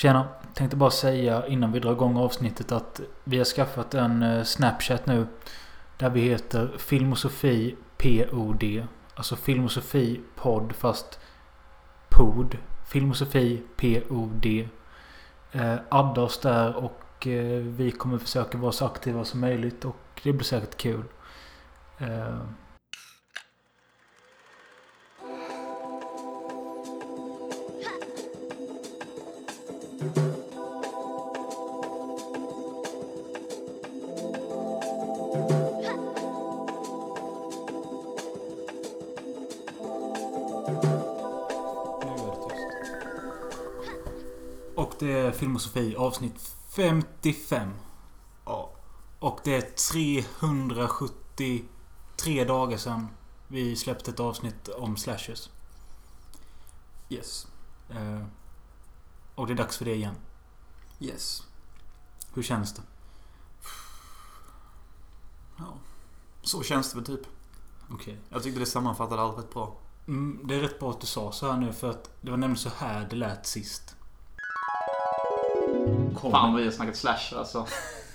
Tjena! Tänkte bara säga innan vi drar igång avsnittet att vi har skaffat en eh, Snapchat nu. Där vi heter Filmosofi POD. Alltså Filmosofi podd fast pod. Filmosofi POD. Eh, adda oss där och eh, vi kommer försöka vara så aktiva som möjligt och det blir säkert kul. Eh, Och det är Filmosofi avsnitt 55. Ja. Och det är 373 dagar sedan vi släppte ett avsnitt om slashers. Yes. Eh, och det är dags för det igen. Yes. Hur känns det? Ja. Så känns det väl typ. Okej. Jag tyckte det sammanfattade allt rätt bra. Mm, det är rätt bra att du sa så här nu för att det var nämligen så här det lät sist. Kommer- Fan vad vi har snackat slasher alltså.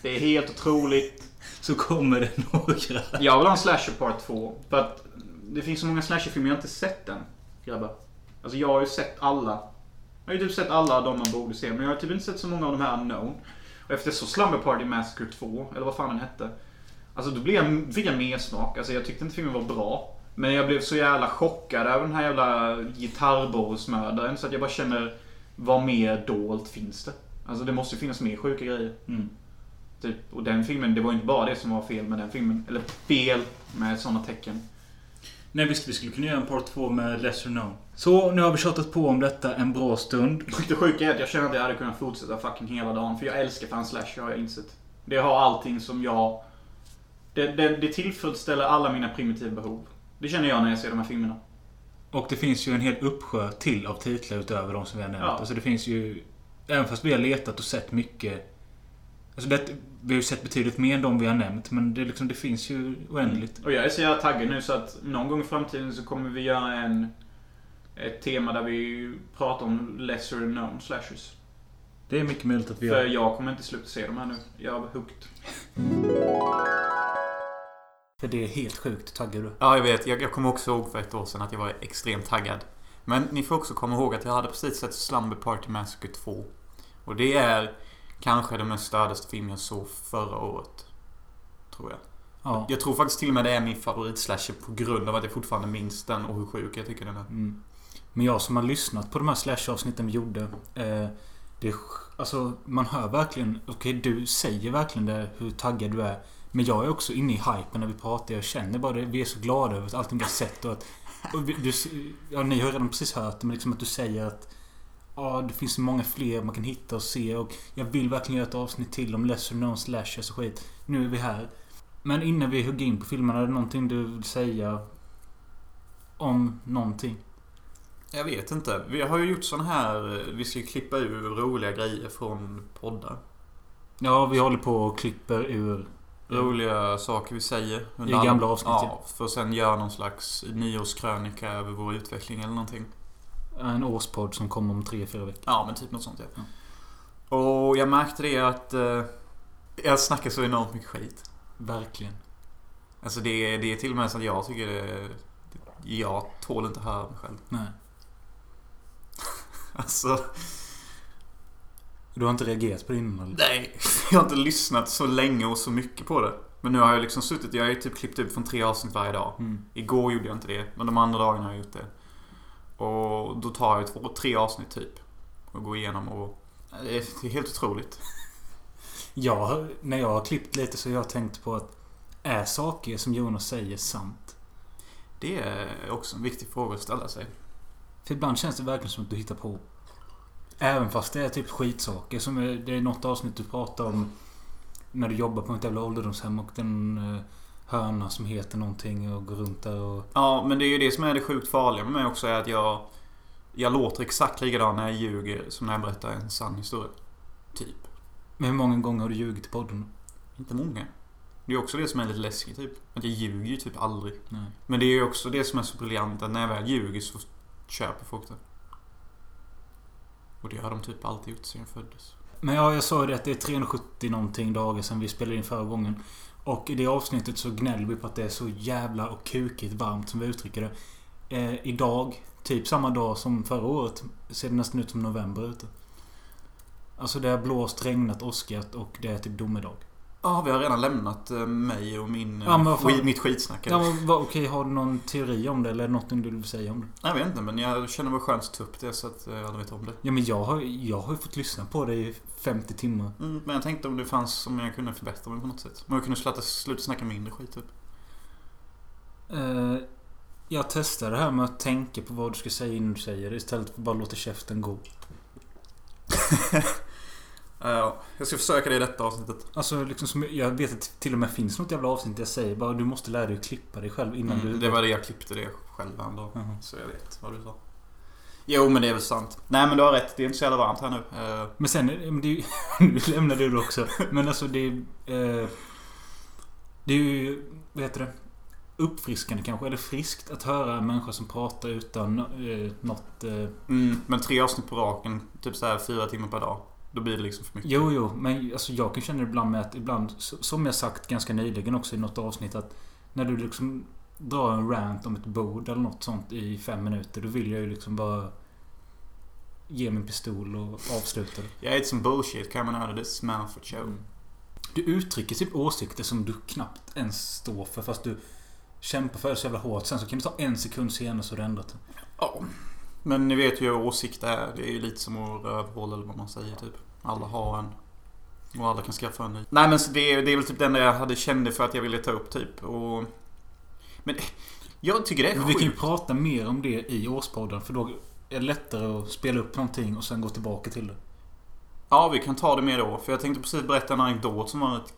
Det är helt otroligt. Så kommer det några. Jag vill ha en slasher part 2. För att det finns så många slasherfilmer jag har inte sett än. Grabbar. Alltså jag har ju sett alla. Jag har ju typ sett alla de man borde se. Men jag har typ inte sett så många av de här unknown. Och efter så Slumber Party Massacre 2, eller vad fan den hette. Alltså då blev jag, fick jag mer smak. Alltså jag tyckte inte filmen var bra. Men jag blev så jävla chockad över den här jävla gitarrborrsmördaren. Så att jag bara känner, vad mer dolt finns det? Alltså det måste ju finnas mer sjuka grejer. Mm. Typ, och den filmen, det var ju inte bara det som var fel med den filmen. Eller fel med sådana tecken. Nej visst, vi skulle kunna göra en part 2 med Lesser Known. Så, nu har vi tjatat på om detta en bra stund. Det sjuka är att jag känner att jag hade kunnat fortsätta fucking hela dagen. För jag älskar fan slasher har jag insett. Det har allting som jag... Det, det, det tillfredsställer alla mina primitiva behov. Det känner jag när jag ser de här filmerna. Och det finns ju en hel uppsjö till av titlar utöver de som vi har nämnt. Ja. Alltså det finns ju... Även fast vi har letat och sett mycket... Alltså det, vi har ju sett betydligt mer än de vi har nämnt. Men det, liksom, det finns ju oändligt. Och jag är så jävla taggad nu så att någon gång i framtiden så kommer vi göra en... Ett tema där vi pratar om lesser known slashers. Det är mycket möjligt att vi För gör. jag kommer inte sluta se de här nu. Jag är hooked. För det är helt sjukt taggad du. Ja, jag vet. Jag, jag kommer också ihåg för ett år sedan att jag var extremt taggad. Men ni får också komma ihåg att jag hade precis sett Slumber Party Massacre 2. Och det är kanske den mest stördaste film jag såg förra året. Tror jag. Ja. Jag tror faktiskt till och med det är min favoritslasher på grund av att jag fortfarande minns den och hur sjuk jag tycker den är. Mm. Men jag som har lyssnat på de här slash-avsnitten vi gjorde. Eh, det alltså, man hör verkligen... Okej, du säger verkligen det, hur taggad du är. Men jag är också inne i hypen när vi pratar. Jag känner bara det. Vi är så glada över allting vi har sett och att... Och du, ja, ni har redan precis hört det, men liksom att du säger att... Ja, det finns så många fler man kan hitta och se och jag vill verkligen göra ett avsnitt till om lesser known slashers och skit. Nu är vi här. Men innan vi hugger in på filmerna, är det någonting du vill säga? Om någonting? Jag vet inte. Vi har ju gjort sån här... eh, Vi ska ju klippa ur roliga grejer från poddar. Ja, vi håller på och klipper ur... Roliga saker vi säger. under I gamla avsnitt, Ja, för att sen göra någon slags nyårskrönika över vår utveckling eller någonting. En årspodd som kommer om tre, fyra veckor. Ja, men typ något sånt ja. Och jag märkte det att... Eh, jag snackar så enormt mycket skit. Verkligen. Alltså det, det är till och med så att jag tycker det... Jag tål inte höra mig själv. Nej. Alltså... Du har inte reagerat på det innan eller? Nej, jag har inte lyssnat så länge och så mycket på det. Men nu har jag liksom suttit, jag har ju typ klippt ut från tre avsnitt varje dag. Mm. Igår gjorde jag inte det, men de andra dagarna har jag gjort det. Och då tar jag två, tre avsnitt typ. Och går igenom och... Det är, helt otroligt. Har- när jag har klippt lite så har jag tänkt på att är saker som Jonas säger sant? Det är också en viktig fråga att ställa sig. För ibland känns det verkligen som att du hittar på. Även fast det är typ skitsaker. Som det är något avsnitt du pratar om när du jobbar på ett jävla ålderdomshem och den höna som heter någonting och går runt där och... Ja, men det är ju det som är det sjukt farliga med mig också är att jag... Jag låter exakt likadan när jag ljuger som när jag berättar en sann historia. Typ. Men hur många gånger har du ljugit i podden? Inte många. Det är också det som är lite läskigt typ. Att jag ljuger ju typ aldrig. Nej. Men det är ju också det som är så briljant att när jag väl ljuger så köper folk det. Och det har de typ alltid gjort sedan jag föddes. Men ja, jag sa ju det att det är 370 någonting dagar sedan vi spelade in förra gången. Och i det avsnittet så gnäller vi på att det är så jävla och kukigt varmt som vi uttrycker det. Eh, idag, typ samma dag som förra året, ser det nästan ut som november ute. Alltså det har blåst, regnat, åskat och det är typ domedag. Ja, vi har redan lämnat eh, mig och min, Ja, men skit, mitt skitsnack. Ja, men vad- okej, har du någon teori om det eller något du vill säga om det? Jag vet inte, men jag känner var skönt att ta upp det så att eh, alla vet om det. Ja, men jag har, jag har ju fått lyssna på det i 50 timmar. Mm, men jag tänkte om det fanns, om jag kunde förbättra mig på något sätt. Om jag kunde sluta, sluta snacka mindre skit typ. Eh, jag testar det här med att tänka på vad du ska säga innan du säger det istället för att bara låta käften gå. Ja, jag ska försöka det i detta avsnittet. Alltså liksom som, jag vet att det till och med finns något jävla avsnitt jag säger bara du måste lära dig att klippa dig själv innan Mm, du... det var det jag klippte det själv en dag. Jaha. Så jag vet vad du sa. Jo, men det är väl sant. Nej, men du har rätt. Det är inte så jävla varmt här nu. Eh, Men sen, är- men det är ju... Nu lämnar du det också. Men alltså det är... Eh, det är ju... Vad heter det? Uppfriskande kanske, eller friskt att höra en människa som pratar utan eh, något... Eh, mm, men tre avsnitt på raken, typ så här fyra timmar per dag. Då blir det liksom för mycket. jo, jo, men alltså jag kan känna ibland med att ibland, som jag sagt ganska nyligen också i något avsnitt att när du liksom drar en rant om ett bord eller något sånt i fem minuter, då vill jag ju liksom bara ge mig en pistol och avsluta det. Jag ate some bullshit coming out of this mouth for show. Mm. Du uttrycker typ åsikter som du knappt ens står för fast du kämpar för det så jävla hårt. Sen så kan det ta en sekund senare så har du ändrat det. Ja. Men ni vet ju hur åsikt är. Det är ju lite som att rövhål eller vad man säger typ. Alla har en. Och alla kan skaffa en ny. Nej men det, är- det är väl typ den där jag hade kände för att jag ville ta upp typ. Och... Men jag tycker det är Men vi kan ju prata mer om det i årspodden för då är det lättare att spela upp någonting och sen gå tillbaka till det. Ja, vi kan ta det mer då. För jag tänkte precis berätta en anekdot som var rätt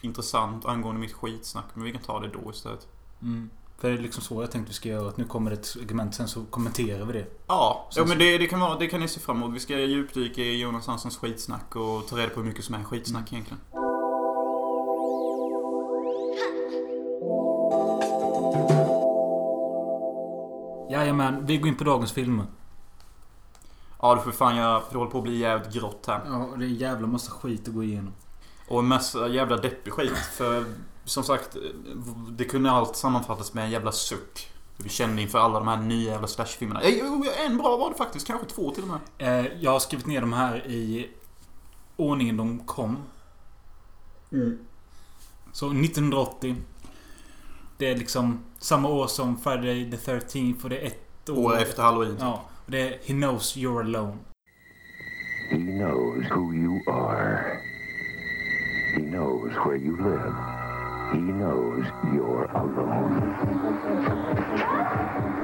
intressant angående mitt skitsnack. Men vi kan ta det då istället. Mm. För det är liksom så jag tänkte vi ska göra. Att nu kommer ett segment sen så kommenterar vi det. Ja, Sen jo, men det, det, kan vara, det kan ni se fram emot. Vi ska djupdyka i Jonas Hanssons skitsnack och ta reda på hur mycket som är skitsnack egentligen. Jajamän, vi går in på dagens filmer. Ja, det får fan göra. För det håller på att bli jävligt grått här. Ja, det är en jävla massa skit att gå igenom. Och en massa jävla deppig skit. För som sagt, det kunde allt sammanfattas med en jävla suck. Vi kände inför alla de här nya jävla slashfilmerna. Eh, En bra var det faktiskt. Kanske två till och med. Eh, jag har skrivit ner de här i ordningen de kom. Så 1980. Det är liksom samma år som Friday the 13th och det är ett år, År efter halloween. Ja. Och det är He knows you're alone. He knows who you are. He knows where you live. He knows you're alone.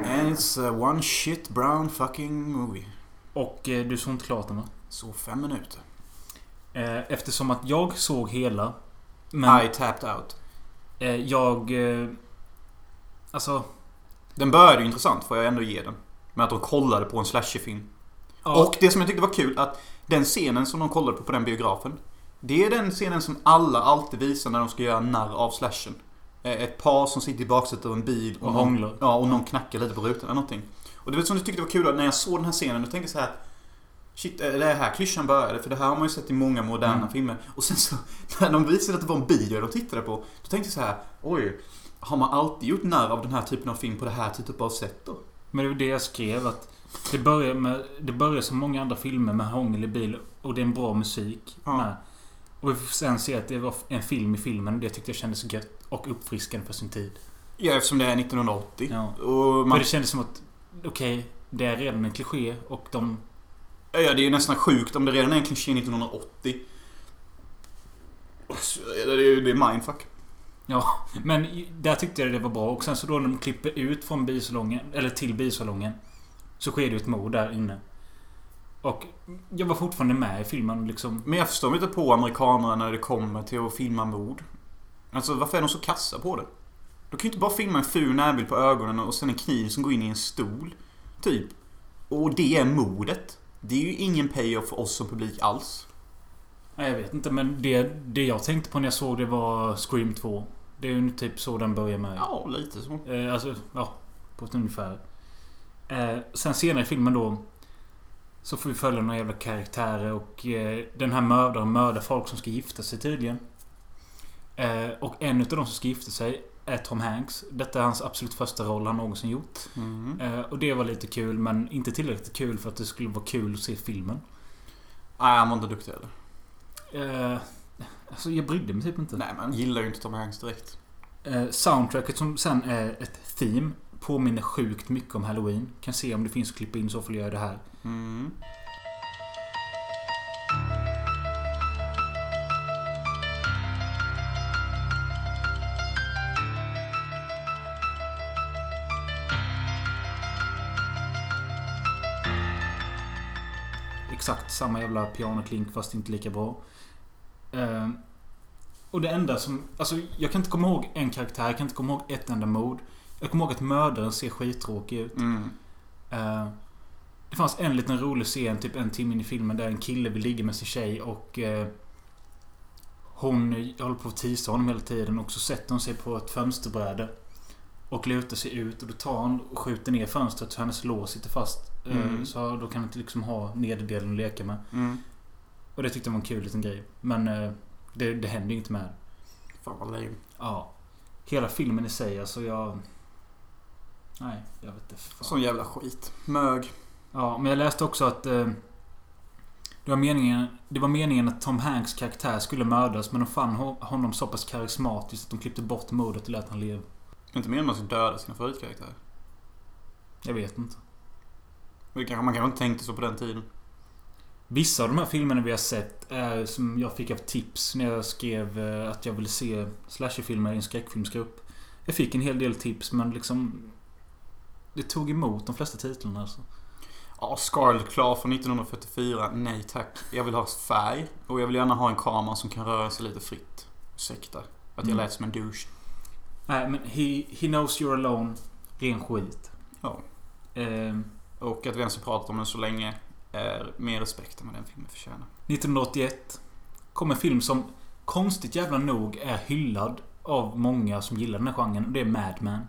And it's a one shit brown fucking movie. Och eh, du såg inte klart den va? Så fem minuter. Eh, eftersom att jag såg hela. Men I tapped out. eh, jag... Alltså... Den började ju intressant får jag ändå ge den. Med att de kollade på en slasherfilm. Ja, Och det som jag tyckte var kul att den scenen som de kollade på på den biografen. Det är den scenen som alla alltid visar när de ska göra narr av slashen. Eh, Ett par som sitter i baksätet av en bil Och någon- hånglar. Ja, och någon knackar lite på rutan eller någonting. Och det var som jag tyckte var kul att när jag såg den här scenen, då tänkte jag så här. Shit, är det här klyschan började? För det här har man ju sett i många moderna Mm. filmer. Och sen så, när de visade att det var en bio de tittade på. Då tänkte jag så här. Oj, har man alltid gjort narr av den här typen av film på det här typen av sätt då? Men det var det jag skrev att det börjar med... Det börjar som många andra filmer med hångel i bil och det är en bra musik Ja. Och sen se att det var en film i filmen det tyckte jag kändes gött och uppfriskande för sin tid. Ja, eftersom det är 1980. Ja. Och man För det kändes som att... Okej, det är redan en kliché och de... Ja, det är ju nästan sjukt om det redan är en kliché 1980. Så är Det är mindfuck. Ja, men där tyckte jag det var bra. Och sen så då när de klipper ut från bisalongen, eller till bisalongen. Så sker det ju ett mord där inne. Och jag var fortfarande med i filmen liksom. Men jag förstår inte på amerikanerna när det kommer till att filma mord. Alltså varför är de så kassa på det? De kan ju inte bara filma en ful närbild på ögonen och sen en kniv som går in i en stol. Typ. Och det är mordet. Det är ju ingen payoff för oss som publik alls. Nej, jag vet inte men det, det jag tänkte på när jag såg det var Scream 2. Det är ju typ så den börjar med. Ja, lite så. Eh, alltså, ja. På ett ungefär. Eh, sen senare i filmen då. Så får vi följa några jävla karaktärer och eh, den här mördaren mördar folk som ska gifta sig tydligen. Eh, och en utav de som ska gifta sig är Tom Hanks. Detta är hans absolut första roll han någonsin gjort. Mm. Eh, och det var lite kul men inte tillräckligt kul för att det skulle vara kul att se filmen. Nej, han var inte duktig heller. Eh, alltså jag brydde mig typ inte. Nej, man gillar ju inte Tom Hanks direkt. Eh, soundtracket som sen är ett theme påminner sjukt mycket om Halloween. Kan se om det finns att klippa in så får jag göra det här. Mm. Exakt samma jävla pianoklink fast inte lika bra. Eh, och det enda som... Alltså jag kan inte komma ihåg en karaktär. Jag kan inte komma ihåg ett enda mod. Jag kommer ihåg att mördaren ser skittråkig ut. Mm. Eh, det fanns en liten rolig scen, typ en timme in i filmen, där en kille vill ligga med sin tjej och... Eh, hon håller på att tisa honom hela tiden och så sätter hon sig på ett fönsterbräde. Och lutar sig ut och då tar han och skjuter ner fönstret så hennes lås sitter fast. Eh, Mm. Så då kan han inte liksom ha nederdelen att leka med. Mm. Och det tyckte jag var en kul liten grej. Men det, det händer ju inte med. Fan vad lame. Ja. Hela filmen i sig, alltså jag... Nej, jag vet inte. Fan. Sån jävla skit. Mög. Ja, men jag läste också att... Eh, det, var meningen, det var meningen att Tom Hanks karaktär skulle mördas men de fann ho- honom så pass karismatiskt att de klippte bort mordet och lät han leva. Inte meningen att man ska döda sina favoritkaraktärer. Jag vet inte. Det man kanske inte tänkte så på den tiden. Vissa av de här filmerna vi har sett är som jag fick av tips när jag skrev eh, att jag ville se slasherfilmer i en skräckfilmsgrupp. Jag fick en hel del tips men liksom... Det tog emot de flesta titlarna alltså. Ja, Scarlet Claw från 1944. Nej tack. Jag vill ha färg. Och jag vill gärna ha en kamera som kan röra sig lite fritt. Ursäkta. Att jag Mm. lät som en douche. Nej men He, he knows you're alone. Ren skit. Ja. Eh, Och att vi ens har pratat om den så länge är mer respekt än vad den filmen förtjänar. 1981 kom en film som konstigt jävla nog är hyllad av många som gillar den här genren. Och det är Mad Men.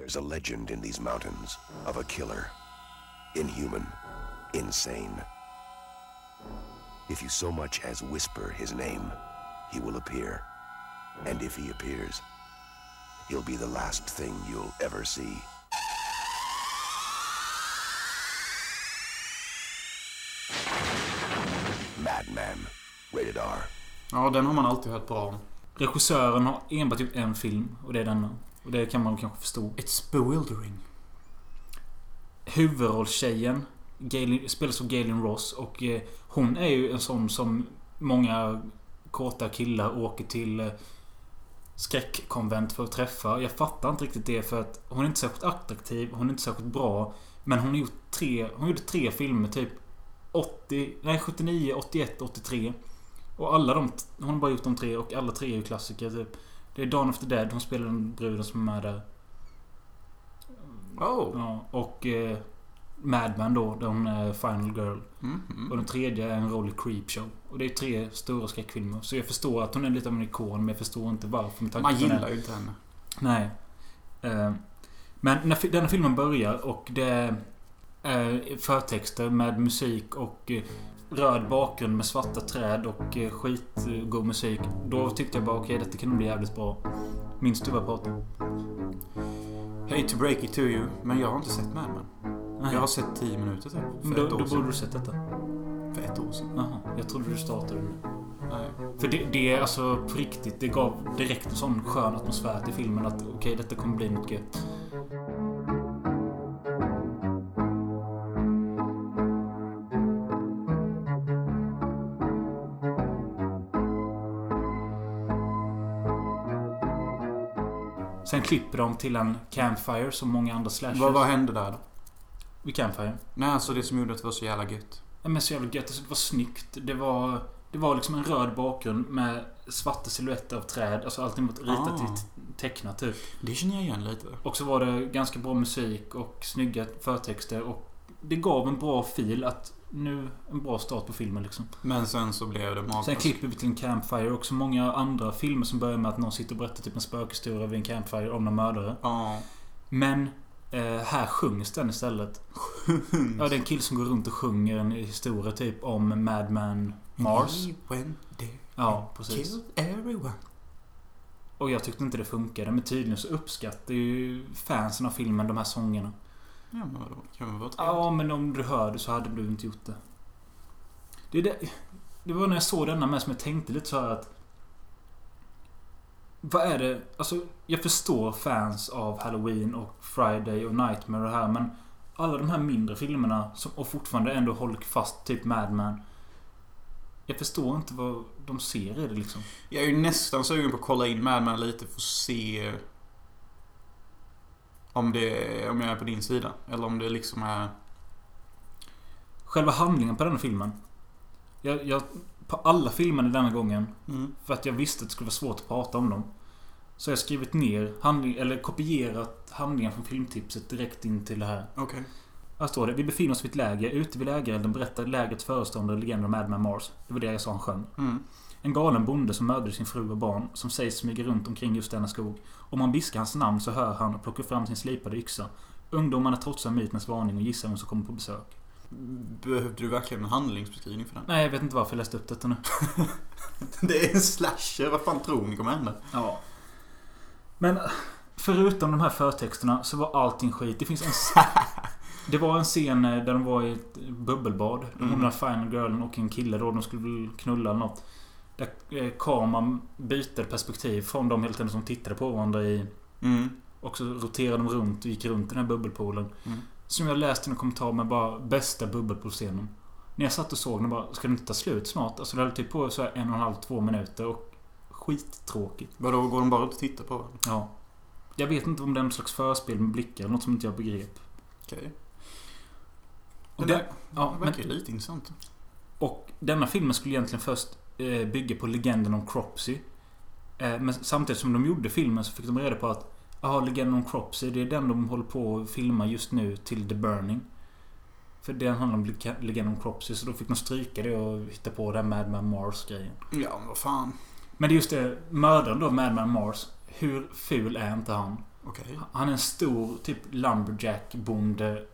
There's a legend in these mountains of a killer. Inhuman. Insane. If you so much as whisper his name, he will appear. And if he appears, he'll be the last thing you'll ever see. Madman. Rated R. Ja, den har man alltid hört bra om. Regissören har enbart gjort en film och det är denna. Och det kan man kanske förstå. It's bewildering. Huvudrollstjejen Galen, spelas av Galen Ross och eh, hon är ju en sån som många kåta killar åker till eh, skräckkonvent för att träffa. Jag fattar inte riktigt det för att hon är inte särskilt attraktiv, hon är inte särskilt bra. Men hon har gjort tre, hon gjorde tre filmer typ 80, nej 79, 81, 83. Och alla de, hon har bara gjort de tre och alla tre är ju klassiker typ. Det är Dawn of the Dead, hon spelar den bruden som är med där. Oh. Ja, och eh, Madman då, där hon är Final Girl. Mm. Och den tredje är en roll i Creepshow. Och det är tre stora skräckfilmer. Så jag förstår att hon är lite av en ikon, men jag förstår inte varför. Man gillar ju inte henne. Nej. Eh, men när denna filmen börjar och det är förtexter med musik och eh, röd bakgrund med svarta träd och eh, skitgod musik. Då tyckte jag bara okej, detta kan nog bli jävligt bra. Minns du vad jag pratade om? Hate to break it to you, men jag har inte sett Mad Men. Nej. Jag har sett 10 minuter typ. Men då, då borde du sett detta. För ett år sedan. Jaha, jag trodde du startade nu. Nej. För det, det är alltså på riktigt, det gav direkt en sån skön atmosfär till filmen att okej, detta kommer bli något gött. Sen klipper de till en Campfire som många andra slashers. Vad, vad hände där då? Vid Campfire. Nej, alltså det som gjorde att det var så jävla gött. Ja, men så jävla gött. Alltså, det var snyggt. Det var... Det var liksom en röd bakgrund med svarta silhuetter av träd. Alltså allting var ritat Ah. i tecknat typ. Det känner jag igen lite. Och så var det ganska bra musik och snygga förtexter. Och det gav en bra fil att nu en bra start på filmen liksom. Men sen så blev det magiskt. Sen klipper vi till en Campfire och så många andra filmer som börjar med att någon sitter och berättar typ en spökhistoria vid en Campfire om någon mördare. Ja. Men Eh, här sjungs den istället. Ja, det är en kille som går runt och sjunger en historia typ om Madman Mars. He went there Ja, precis. killed everyone. Och jag tyckte inte det funkade. Men tydligen så uppskattar ju fansen av filmen de här sångerna. Ja, men vadå? Det kan väl vara trevligt? Ja, men om du hör det så hade du inte gjort det. Det, är det, det var när jag såg denna med som jag tänkte lite så här att... Vad är det? Alltså, jag förstår fans av Halloween och Friday och Nightmare och det här men... Alla de här mindre filmerna som, och fortfarande ändå håller fast typ Mad Men. Jag förstår inte vad de ser i det liksom. Jag är ju nästan sugen på att kolla in Mad Men lite för att se om, det, om jag är på din sida. Eller om det liksom är... Själva handlingen på denna filmen. Jag, jag, på alla filmerna denna gången Mm. För att jag visste att det skulle vara svårt att prata om dem. Så jag har skrivit ner handling, eller kopierat handlingen från filmtipset direkt in till det här. Okej. Här står det. Vi befinner oss vid ett läger. Ute vid lägerelden berättar lägrets föreståndare legenden om Madman Mars. Det var det jag sa han sjöng. Mm. En galen bonde som mördade sin fru och barn. Som sägs smyga runt omkring just denna skog. Om man viskar hans namn så hör han och plockar fram sin slipade yxa. Ungdomarna trotsar mytens varning och gissar vem som kommer på besök. Behövde du verkligen en handlingsbeskrivning för den? Nej, jag vet inte varför jag läste upp detta nu. Det är en slasher. Vad fan tror ni kommer hända? Ja. Men förutom de här förtexterna så var allting skit. Det finns en... Det var en scen eh, där de var i ett bubbelbad. Mm. Hon den final girlen och en kille då. De skulle knulla eller något. Där eh, kameran bytte perspektiv från de helt enkelt som tittade på varandra i... Mm. Och så roterade de runt och gick runt i den här bubbelpoolen. Mm. Som jag läste i en kommentar med bara bästa bubbelpoolscenen. När jag satt och såg den bara, ska den inte ta slut snart? Alltså det höll typ på så en och en halv, två minuter och skittråkigt. Vadå, går de bara ut och tittar på varandra? Ja. Jag vet inte om det är någon slags förspel med blickar något som inte jag begrep. Okej. Och, Det det, ja, men, verkar lite intressant. och denna filmen skulle egentligen först eh, bygga på legenden om Cropsy. Eh, men samtidigt som de gjorde filmen så fick de reda på att Jaha, legenden om Cropsy, det är den de håller på att filma just nu till The Burning. För det handlar om leg- legenden om Cropsy, så då fick de stryka det och hitta på den Mad Man Mars-grejen. Ja, men vad fan. Men det är just det, mördaren då, Mad Man Mars. Hur ful är inte han? Okej. Han är en stor typ lumberjack-bonde.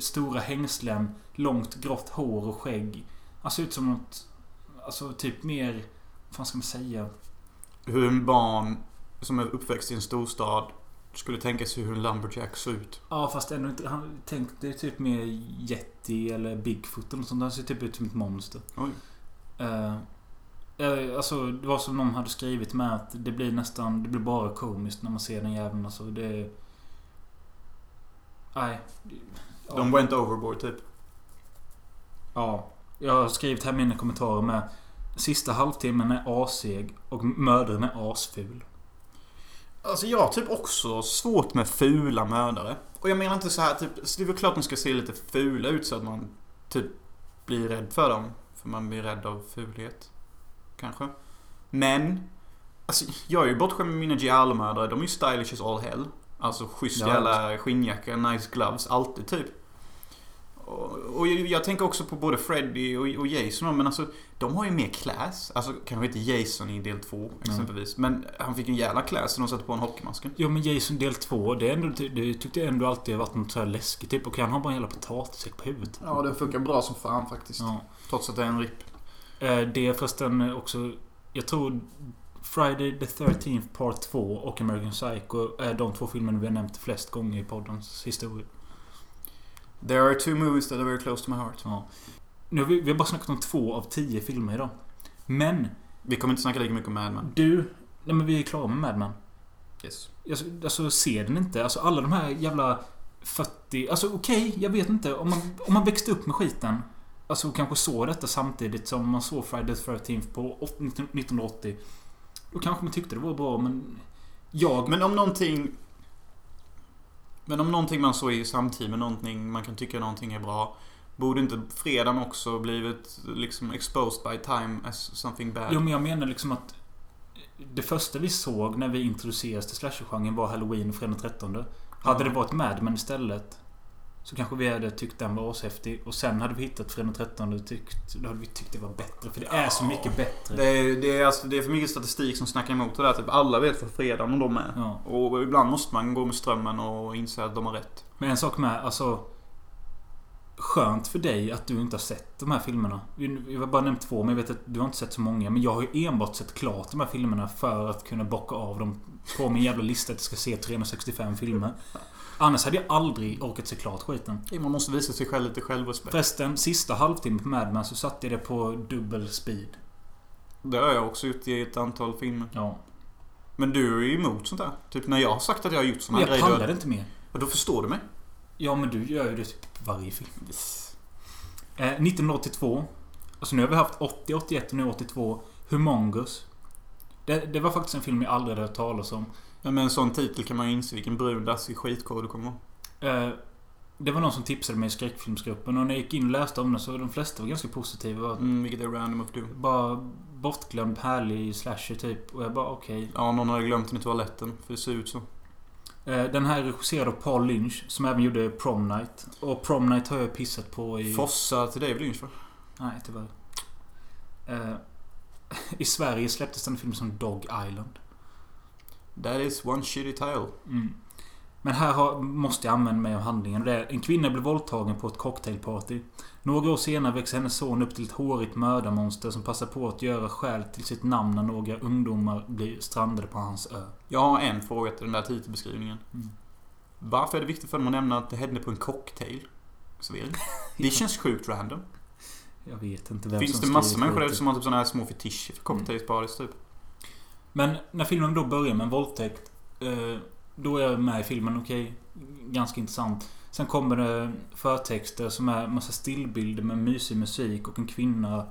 Stora hängslen, långt grått hår och skägg. Han ser ut som något... Alltså typ mer... Vad fan ska man säga? Hur en barn som är uppväxt i en storstad skulle tänka sig hur en lumberjack ser ut. Ja fast ändå inte... Han tänkte typ mer Yeti eller Bigfoot eller något sånt. Han ser typ ut som ett monster. Oj. Eh, alltså det var som någon hade skrivit med att det blir nästan... Det blir bara komiskt när man ser den jäveln. Alltså det... Nej. Ja. De went overboard typ. Ja. Jag har skrivit här mina kommentarer med. Sista halvtimmen är aseg och mördaren är asful. Alltså jag har typ också svårt med fula mördare. Och jag menar inte så här typ, så det är väl klart de ska se lite fula ut så att man typ blir rädd för dem. För man blir rädd av fulhet. Kanske. Men, alltså jag är ju bortskämd med mina giallo-mördare. De är ju stylish as all hell. Alltså schysst Ja, jävla skinnjacka, nice gloves, alltid typ. Och, och jag, jag tänker också på både Freddy och, och Jason men alltså de har ju mer class. Alltså kanske inte Jason i del två exempelvis. Men han fick en jävla class när de satte på en hockeymasken. Jo men Jason del 2, det, är ändå, det tyckte jag ändå alltid varit något så här läskigt. Typ. Och han har bara en jävla potatissäck på huvudet. Ja, den funkar bra som fan faktiskt. Ja. Trots att det är en RIP. Eh, Det är förresten också... Jag tror Friday the 13th Part 2 och American Psycho är de två filmerna vi har nämnt flest gånger i poddens historia. There are two movies that are very close to my heart. Ja. Nu har vi, vi har bara snackat om två av tio filmer idag. Men Vi kommer inte snacka lika mycket om Mad Men. du... Nej men vi är klara med Mad Men. Yes. Alltså, alltså ser den inte? Alltså alla de här jävla 40... Alltså okej, jag vet inte. Om man, om man växte upp med skiten. Alltså kanske såg detta samtidigt som man såg Friday the 13th på åt- 1980. Då kanske man tyckte det var bra men... Jag... Men om någonting... Men om någonting man såg i samtid med någonting man kan tycka någonting är bra. Borde inte fredagen också blivit liksom exposed by time as something bad? Jo men jag menar liksom att... Det första vi såg när vi introducerades till slashergenren var Halloween och fredag den 13. Hade det varit Mad Men istället. Så kanske vi hade tyckt den var ashäftig. Och sen hade vi hittat Fredag den 13 och tyckt, då hade vi tyckt det var bättre. För det är så mycket bättre. Det är, det, är, alltså, det är för mycket statistik som snackar emot det där. Typ alla vet för fredagen och de är. Ja. Och ibland måste man gå med strömmen och inse att de har rätt. Men en sak med, alltså... Skönt för dig att du inte har sett de här filmerna. Vi har bara nämnt två, men jag vet att du har inte sett så många. Men jag har ju enbart sett klart de här filmerna för att kunna bocka av dem på min jävla lista att jag ska se 365 filmer. Annars hade jag aldrig orkat se klart skiten. Man måste visa sig själv lite självrespekt. Förresten, sista halvtimmen på Mad Men så satte jag det på dubbel speed. Det har jag också gjort i ett antal filmer. Ja. Men du är ju emot sånt där. Typ när jag har sagt att jag har gjort såna jag grejer. pallade inte mer. Då, då förstår du mig. Ja, men du gör ju det typ varje film. Eh, 1982. Alltså nu har vi haft 80, 81 och nu 82. Humongous. Det, det var faktiskt en film jag aldrig hade hört talas om. Men med en sån titel kan man ju inse vilken brun dassig skitkår du kommer vara. Eh, det var någon som tipsade mig i skräckfilmsgruppen och när jag gick in och läste om den så de flesta var ganska positiva. Mm, vilket är random of doom. Bara bortglömd, härlig slasher typ. Och jag bara okej. Ja, någon hade glömt den i toaletten. För det ser ut så. Eh, Den här är regisserad av Paul Lynch som även gjorde Prom Night. Och Prom Night har jag pissat på i... Fossa till David Lynch va? Nej, tyvärr. Eh, I Sverige släpptes den film som Dog Island. That is one shitty tile. Mm. Men här har, måste jag använda mig av handlingen. Det är, en kvinna blir våldtagen på ett cocktailparty. Några år senare växer hennes son upp till ett hårigt mördarmonster som passar på att göra skäl till sitt namn när några ungdomar blir strandade på hans ö. Jag har en fråga till den där titelbeskrivningen. Mm. Varför är det viktigt för dem att nämna att det hände på en cocktail? Det känns sjukt random. Jag vet inte vem Finns som det massor skrivit människor där som har typ såna här små fetischer för cocktailsparis typ? Men när filmen då börjar med en våldtäkt. Eh, då är jag med i filmen, okej. ganska intressant. Sen kommer det förtexter som är massa stillbilder med mysig musik och en kvinna.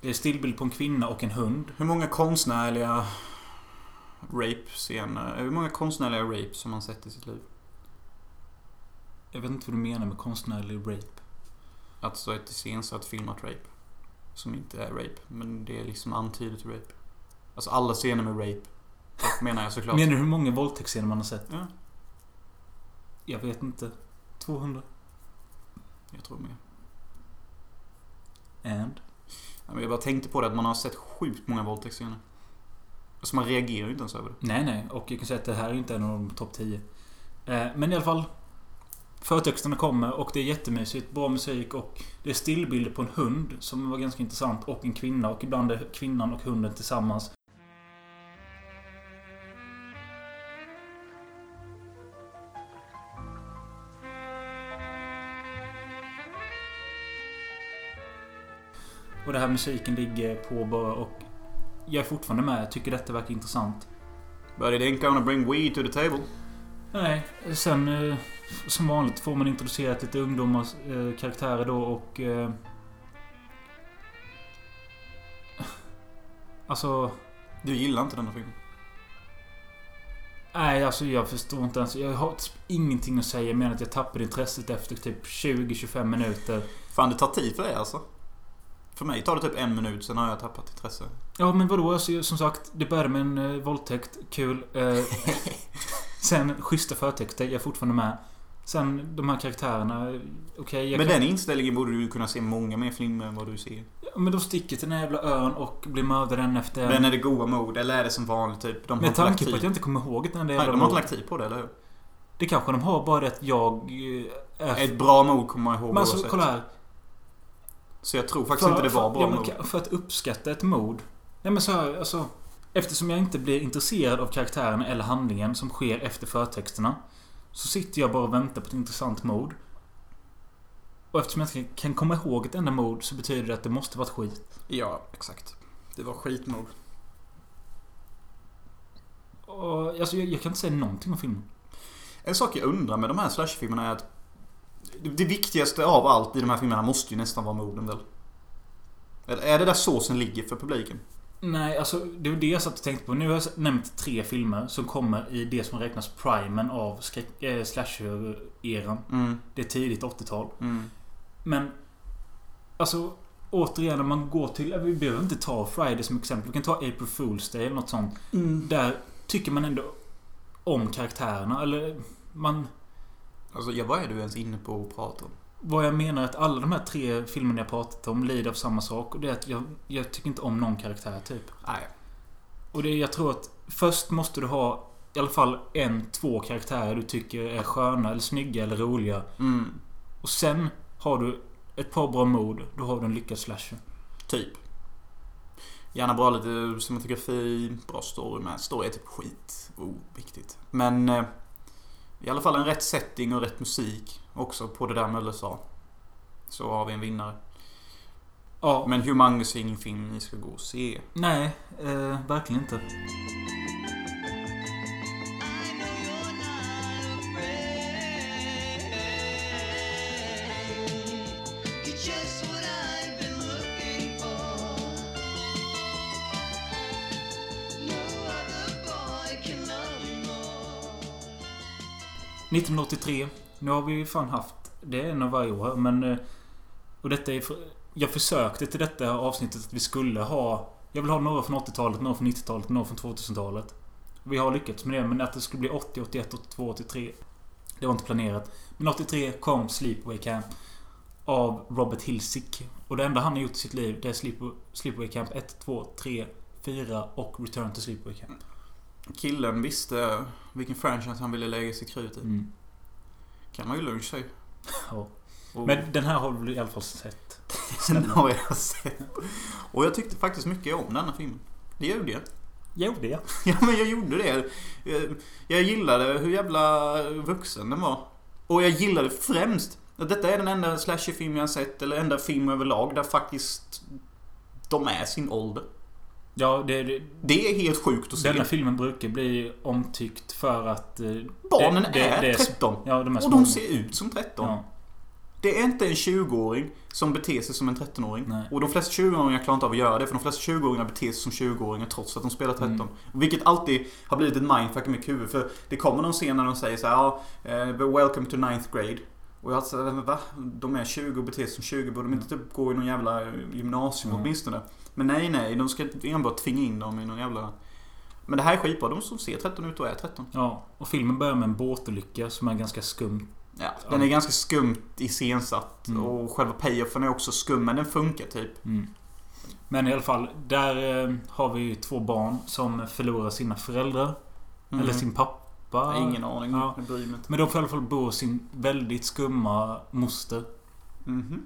Det är stillbild på en kvinna och en hund. Hur många konstnärliga rape-scener, hur många konstnärliga rapes har man sett i sitt liv? Jag vet inte vad du menar med konstnärlig rape. Alltså ett iscensatt filmat rape. Som inte är rape, men det är liksom antydet rape. Alltså alla scener med rape. Menar jag såklart. Menar du hur många våldtäktsscener man har sett? Ja, Jag vet inte. 200? jag tror mer. And? Jag bara tänkte på det att man har sett sjukt många våldtäktsscener. Alltså man reagerar ju inte ens över det. Nej, nej. Och jag kan säga att det här är inte en av de topp 10. Eh, men i alla fall. Förtexterna kommer och det är jättemysigt. Bra musik och det är stillbilder på en hund som var ganska intressant. Och en kvinna. Och ibland är kvinnan och hunden tillsammans. Och det här musiken ligger på bara och jag är fortfarande med. Jag tycker detta verkar intressant. But it ain't gonna bring weed to the table. Nej, sen eh, som vanligt får man introducerat lite ungdomars eh, karaktärer då och... Eh, alltså... Du gillar inte den här filmen? Nej, alltså jag förstår inte ens. Jag har typ ingenting att säga mer än att jag tappade intresset efter typ 20-25 minuter. Fan, det tar tid för dig alltså. För mig tar det typ en minut, sen har jag tappat intresse. Ja, men vadå? Alltså, som sagt, det började med en eh, våldtäkt. Kul. Eh, sen schyssta förtexter. Jag är fortfarande med. Sen de här karaktärerna. eh, Okej, jag Med kan... den inställningen borde du kunna se många mer filmer än vad du ser. Ja, Men de sticker till den här jävla ön och blir mördade en efter en. Men är det goa mode eller är det som vanligt typ? De Med tanke på att jag inte kommer ihåg den där Nej, jävla de har inte lagt tid på det, eller hur? Det kanske de har, bara det att jag eh, är... Ett bra mod kommer man ihåg Men alltså, kolla här. Så jag tror faktiskt inte det var bra ja, men mod. ka- För att uppskatta ett mod. Nej men så här, alltså. Eftersom jag inte blir intresserad av karaktären eller handlingen som sker efter förtexterna. Så sitter jag bara och väntar på ett intressant mod. Och eftersom jag inte kan komma ihåg ett enda mod så betyder det att det måste varit skit. Ja, exakt. Det var skitmod. Och, alltså, jag, jag kan inte säga någonting om filmen. En sak jag undrar med de här slashfilmerna är att det- viktigaste av allt i de här filmerna måste ju nästan vara moden väl? Eller är det där såsen ligger för publiken? Nej, alltså det var det jag satt och tänkte på. Nu har jag nämnt tre filmer som kommer i det som räknas primen av äh, slasher-eran. Mm, Det är tidigt 80-tal. mm. Men... Alltså... Återigen, när man går till... Vi behöver inte ta Friday som exempel. Vi kan ta April Fool's Day eller något sånt. Där tycker man ändå om karaktärerna. Eller... Man... Alltså, ja, vad är du ens inne på att prata om? Vad jag menar är att alla de här tre filmerna jag pratat om lider av samma sak. Och det är att jag, jag tycker inte om någon karaktär, typ. Nej. Och det, jag tror att först måste du ha i alla fall en, två karaktärer du tycker är sköna eller snygga eller roliga. Mm. Och sen har du ett par bra mod. Då har du en lyckad slasher. Typ. Gärna bra lite cinematografi, bra story med. Story är typ skit. Oviktigt. Men eh, i alla fall en rätt setting och rätt musik också på det där Möller sa. Så har vi en vinnare. Ja, Men Humongous är ingen film ni ska gå och se. nej. Eh, verkligen inte. 1983. Nu har vi ju fan haft... Det är en av varje år, men... Eh, och detta är... För, jag försökte till detta avsnittet att vi skulle ha... Jag vill ha några från 80-talet, några från 90-talet, några från 2000-talet. Vi har lyckats med det, men att det skulle bli 80, 81, 82, 83. Det var inte planerat. Men 83 kom Sleepaway Camp. Av Robert Hilsick. Och det enda han har gjort i sitt liv, det är Sleep, Sleepaway Camp 1, 2, 3, 4 och Return to Sleepaway Camp. Killen visste vilken franchise han ville lägga sitt krut i. Mm. Kan man ju lugnt säga. Ja. Och- Men den här har du i alla fall sett. Den har jag sett. Och jag tyckte faktiskt mycket om denna filmen. Det gjorde jag. Jo, det. Ja, men jag gjorde det. Jag, jag gillade hur jävla vuxen den var. Och jag gillade främst att detta är den enda slasherfilm jag har sett, eller enda film överlag, där faktiskt de är sin ålder. Ja, det, det, Det är helt sjukt att se. denna filmen brukar bli omtyckt för att... eh, Barnen det- är det är- 13. Ja, de är Och de ser ut som 13. Ja. Det är inte en 20-åring som beter sig som en 13-åring. Nej. Och de flesta 20-åringar klarar inte av att göra det. För de flesta 20-åringar beter sig som 20-åringar trots att de spelar 13. Mm. Vilket alltid har blivit ett mindfuck i mitt huvud. För det kommer någon scen när de säger så här, ja, eh, welcome to ninth grade. Och jag har så här, va? De är 20 och beter sig som 20. Borde de inte typ gå i någon jävla gymnasium Mm. åtminstone? Men nej, nej. De ska enbart tvinga in dem i någon jävla... Men det här är skitbra. De som ser 13 ut och är 13. ja. Och filmen börjar med en båtolycka som är ganska skum. Ja, den är ganska skumt iscensatt. Mm. Och själva payoffen är också skum. Men den funkar typ. Mm. Men i alla fall, där eh, har vi ju två barn som förlorar sina föräldrar. Mm. Eller sin pappa. Ingen aning. Ja. Men de får i alla fall bo hos sin väldigt skumma moster. Mhm.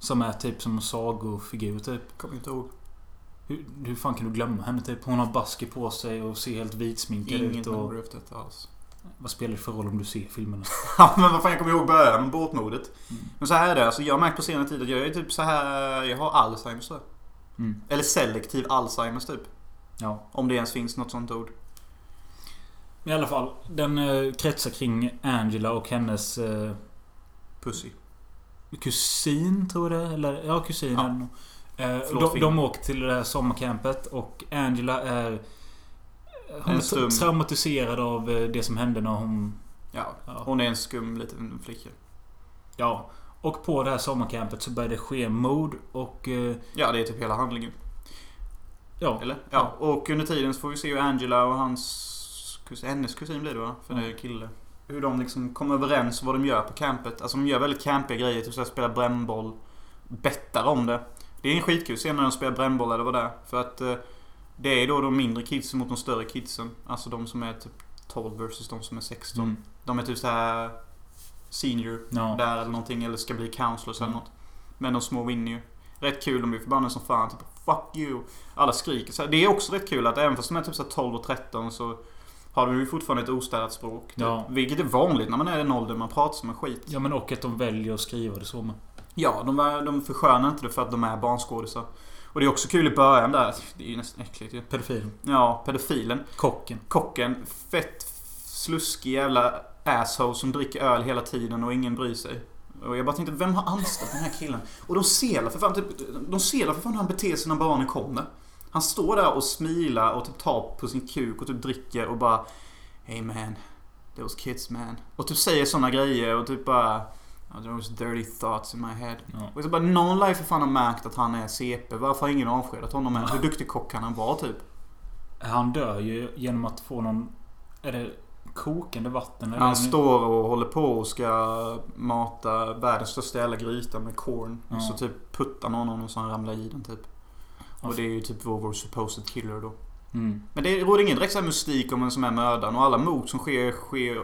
Som är typ som en sagofigur typ. Kommer inte ihåg. Hur, hur fan kan du glömma henne typ? Hon har basker på sig och ser helt vitsminkad ut. Och, memory of detta alls. vad spelar det för roll om du ser filmerna? Ja men vad fan jag kommer ihåg början med båtmodet. Mm. Men så här är det. Alltså jag har märkt på senare tid att jag är typ så här. Jag har Alzheimers jag. Mm. Eller selektiv Alzheimers typ. Ja. Om det ens finns något sånt ord. I alla fall, den eh, kretsar kring Angela och hennes eh, Pussy. Kusin, tror jag det Eller ja, kusin. Ja. Eh, Förlåt, de, de åker till det här sommarcampet och Angela är... Hon En är traumatiserad av eh, det som hände när hon... Ja. Ja. Hon är en skum liten flicka. ja. Och på det här sommarcampet så börjar det ske mord och... Eh, Ja det är typ hela handlingen. ja. Eller? Ja. Och under tiden så får vi se hur Angela och hans kusin, hennes kusin blir det va? För det är kille. Hur de liksom kommer överens vad de gör på campet. Alltså de gör väldigt campiga grejer. Typ såhär spela brännboll. Bettar om det. Det är en skitkul scen när de spelar brännboll eller vad det är. För att eh, det är då de mindre kidsen mot de större kidsen. Alltså de som är typ 12 versus de som är 16. Mm. De är typ så här senior Ja. där eller någonting. Eller ska bli counselors Mm. eller något. Men de små vinner ju. Rätt kul, de blir förbannade som fan. Typ Fuck you. Alla skriker så här. Det är också rätt kul att även fast de är typ så här 12 och 13 så har de ju fortfarande ett ostädat språk. Typ. Ja. Vilket är vanligt när man är i den åldern man pratar som en skit. Ja men och att de väljer att skriva det så med. Ja, de, var- de förskönar inte det för att de är barnskådisar. Och det är också kul i början där. Det är ju nästan äckligt ju. Pedofilen. Ja, pedofilen. Kocken. Kocken. Fett sluskig jävla asshole som dricker öl hela tiden och ingen bryr sig. Och jag bara tänkte, vem har anställt den här killen? Och de ser för fan, typ, de ser för fan hur han beter sig när barnen kommer. Han står där och smilar och typ tar på sin kuk och typ dricker och bara Hey man, those kids man. Och typ säger såna grejer och typ bara "Oh, Those dirty thoughts in my head. Ja. Och så bara, någon life för fan har märkt att han är CP. Varför har ingen avskedat honom än? Hur duktig kock kan han vara typ? Han dör ju genom att få någon... Är det kokande vatten. eller- Han står och håller på och ska mata världens största jävla gryta med corn. Ja. Och så typ puttar någon honom så han ramlar i den typ. Och det är ju typ vår, vår supposed killer då. Mm. Men det råder ingen direkt så mystik om vem som är mördaren och alla mord som sker, sker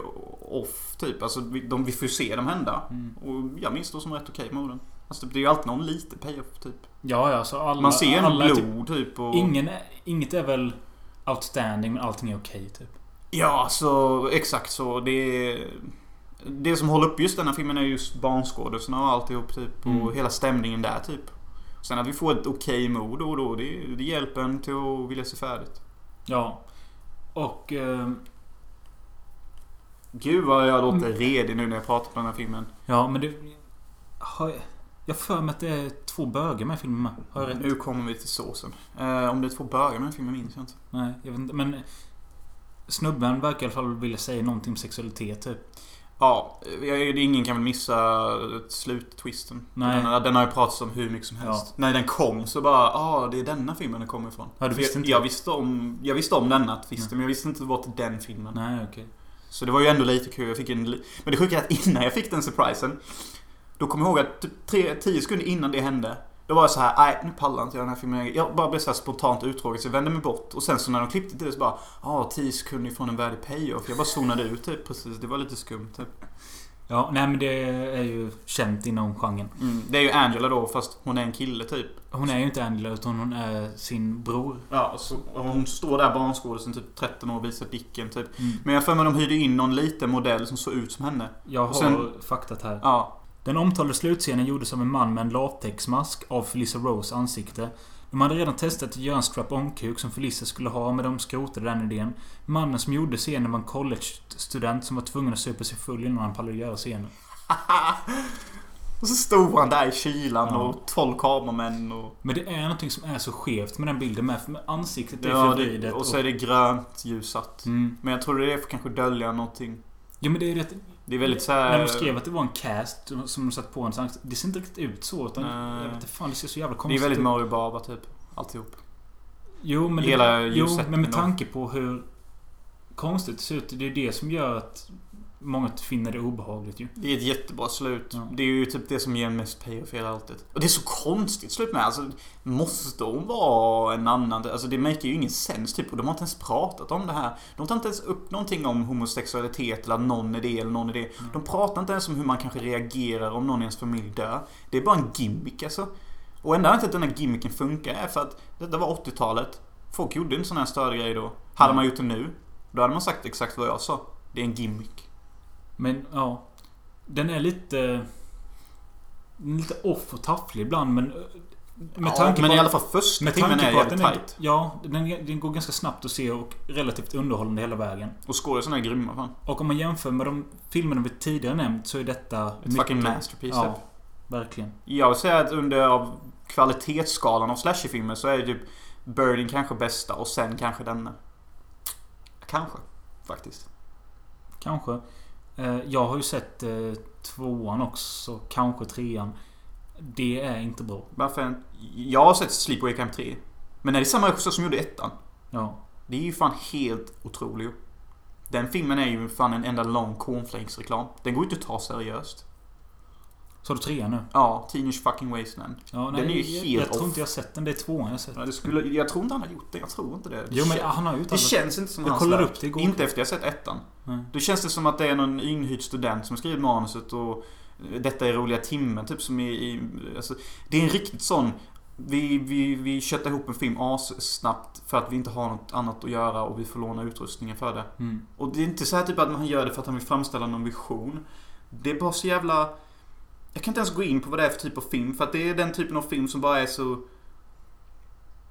off typ. Alltså vi, de, vi får se dem hända. Mm. Och jag minns då som rätt okej morden. Alltså typ, det är ju alltid någon lite payoff typ. Ja, ja. Så alla, Man ser ändå typ, blod typ och... ingen, Inget är väl outstanding, men allting är okej typ. Ja, så exakt så. Det är... Det som håller upp just den här filmen är just barnskådisarna och alltihop typ. Mm. Och hela stämningen där typ. Sen att vi får ett okej mod då och då. Det, det hjälper en till att vilja se färdigt. Ja. Och... Eh, Gud vad jag låter Mm. redig nu när jag pratar på den här filmen. ja, men det... Har jag, jag för mig att det är två bögar med i filmen med. Har jag rätt? Nu kommer vi till såsen. Eh, om det är två bögar med den filmen minns jag inte. Nej, jag vet inte. Men... Snubben verkar i alla fall vilja säga någonting om sexualitet typ. Ja, jag- ingen kan väl missa sluttwisten. Nej. Den, den har ju pratats om hur mycket som helst. När den kom så bara, ja ah, det är denna filmen den kommer ifrån. Ja, du visste jag, inte? jag visste om, jag visste om denna twisten men jag visste inte att det var till den filmen. Nej, okej. Så det var ju ändå lite kul. Jag fick en, men det sjuka är att innan jag fick den surprisen Då kommer jag ihåg att typ tre, tio sekunder innan det hände Då var jag så här, nej nu pallar inte jag den här filmen. Jag bara blev så här spontant uttråkad så jag vände mig bort. Och sen så när de klippte till det så bara, ja ah, 10 sekunder ifrån en värdig payoff. Jag bara zonade ut typ precis. Det var lite skumt typ. Ja, nej men det är ju känt inom genren. Mm. Det är ju Angela då fast hon är en kille typ. Hon är ju inte Angela utan hon är sin bror. Ja, och, så, och hon står där barnskådisen typ 13 år och visar dicken typ. Mm. Men jag för mig de hyrde in någon liten modell som såg ut som henne. Jag har Och sen- faktat här. Ja. Den omtalade slutscenen gjordes av en man med en latexmask av Felicia Rose ansikte. De hade redan testat att göra en strap-on-kuk som Felicia skulle ha, men de skrotade den idén. Mannen som gjorde scenen var en college-student som var tvungen att supa sig full innan han pallade göra scenen. Och så stod han där i kylan Ja. och 12 kameramän och... Men det är någonting som är så skevt med den bilden med. För ansiktet är Ja, förvridet. det, och så är det grönt ljussatt. Mm. Men jag tror det är för att kanske dölja någonting. Ja men det är rätt... Det är väldigt så här... När de skrev att det var en cast som de satt på en sån Det ser inte riktigt ut så. Utan, Nej. jag vet inte fan, det ser så jävla Det är konstigt väldigt ut. Mario Baba typ. Alltihop. Jo, men, Hela det, jo, men med tanke på hur konstigt det ser ut. Det är det som gör att många finner det obehagligt ju. Det är ett jättebra slut. Ja. Det är ju typ det som ger mest payoff i hela alltet. Och det är så konstigt slut med. Alltså, måste hon vara en annan? Alltså det make ju ingen sens typ. Och de har inte ens pratat om det här. De tar inte ens upp någonting om homosexualitet eller att någon är det eller någon är det. De pratar inte ens om hur man kanske reagerar om någon i ens familj dör. Det är bara en gimmick alltså. Och enda anledningen till att den här gimmicken funkar är för att detta var 80-talet. Folk gjorde inte sådana här större grejer då. Hade man gjort det nu, då hade man sagt exakt vad jag sa. Det är en gimmick. Men ja. Den är lite... Lite off och tafflig ibland men... eh, Med ja, tanke men på, i alla fall första med timmen tanke är jävligt tight. Ja, den, den går ganska snabbt att se och relativt underhållande hela vägen. Och skådisarna är grymma fan. Och om man jämför med de filmerna vi tidigare nämnt så är detta... Ett fucking masterpiece Ja, typ. verkligen. Jag vill säga att under av kvalitetsskalan av slasherfilmer så är typ Birding kanske bästa och sen kanske denna. Kanske. Faktiskt. Kanske. Eh, Jag har ju sett eh, tvåan också. Kanske trean. Det är inte bra. Varför. Jag har sett Sleepaway Camp 3. Men är det samma regissör som gjorde ettan? Ja. Det är ju fan helt otroligt. Den filmen är ju fan en enda lång cornflakes-reklam. Den går ju inte att ta seriöst. Så du trean nu? Ja, Teenage fucking Wasteland. Ja, Den är ju jag, helt jag tror off. inte jag sett den. Det är tvåan jag sett. Ja, det skulle, jag tror inte han har gjort det. Jag tror inte det. Jo men han har ju Det känns inte som Jag hans kollade upp det igår. Inte efter jag sett ettan. Nej. Då känns det som att det är någon inhyrd student som skrivit manuset och detta är roliga timmen typ som i... i alltså, det är en riktigt sån... Vi, vi, vi köttar ihop en film snabbt för att vi inte har något annat att göra och vi får låna utrustningen för det. Mm. Och det är inte så här typ att man gör det för att han vill framställa någon vision. Det är bara så jävla... Jag kan inte ens gå in på vad det är för typ av film för att det är den typen av film som bara är så...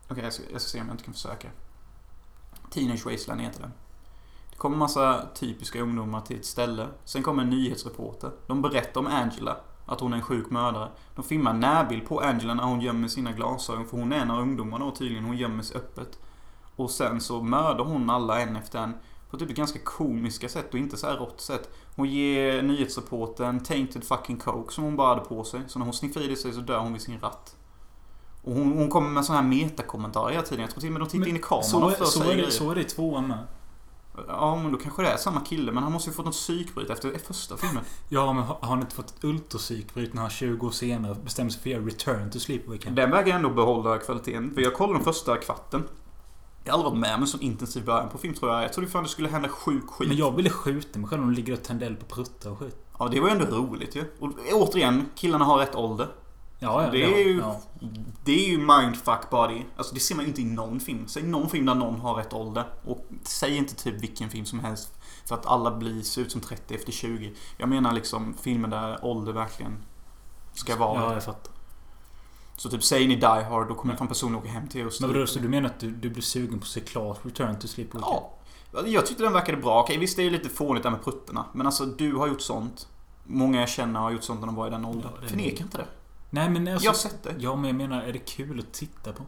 Okej, jag, ska, jag ska se om jag inte kan försöka. Teenage Wasteland heter den. Det kommer massa typiska ungdomar till ett ställe. Sen kommer en nyhetsreporter. De berättar om Angela. Att hon är en sjuk mördare. De filmar närbild på Angela när hon gömmer sina glasögon. För hon är en av ungdomarna och tydligen. Hon gömmer sig öppet. Och sen så mördar hon alla en efter en. På typ ganska komiska sätt och inte så här rått sätt. Hon ger nyhetsreportern tainted fucking coke som hon bara hade på sig. Så när hon sniffar i det sig så dör hon vid sin ratt. Och hon, hon kommer med sådana här metakommentarer hela tiden. Jag tror till och med de tittar in i kameran så, är- så, är det, så är det i tvåan med. Ja, men då kanske det är samma kille. Men han måste ju fått något psykbryt efter första filmen. Ja, men har han inte fått ultrapsykbryt när han 20 år senare bestämmer sig för att göra Return to Sleepaway Camp? Den väger ändå behålla kvaliteten. För jag kollade den första kvarten. Jag har aldrig varit med om en sån intensiv början på film tror jag. Jag trodde fan det skulle hända sjuk skit. Men jag ville skjuta mig själv om de ligger och tänder eld på pruttar och skit. Ja, det var ju ändå roligt ju. Och återigen, killarna har rätt ålder. Ja, ja. Det är ju- Ja. Det är ju mindfuck body. Alltså det ser man ju inte i någon film. Säg någon film där någon har rätt ålder. Och säg inte typ vilken film som helst. För att alla blir, ser ut som 30 efter 20. Jag menar liksom filmer där ålder verkligen ska vara. ja, jag fattar. Så typ säg ni Die Hard, då kommer fan personen åka hem till er och Men vadå, så du menar att du, du blir sugen på att se klart Return to Camp? Ja. Jag tyckte den verkade bra. Okej, visst det är ju lite fånigt där med pruttarna. Men alltså du har gjort sånt. Många jag känner har gjort sånt när de var i den åldern. Ja, Förneka inte det. Nej, men alltså... Jag har sett det. Ja, men jag menar, är det kul att titta på?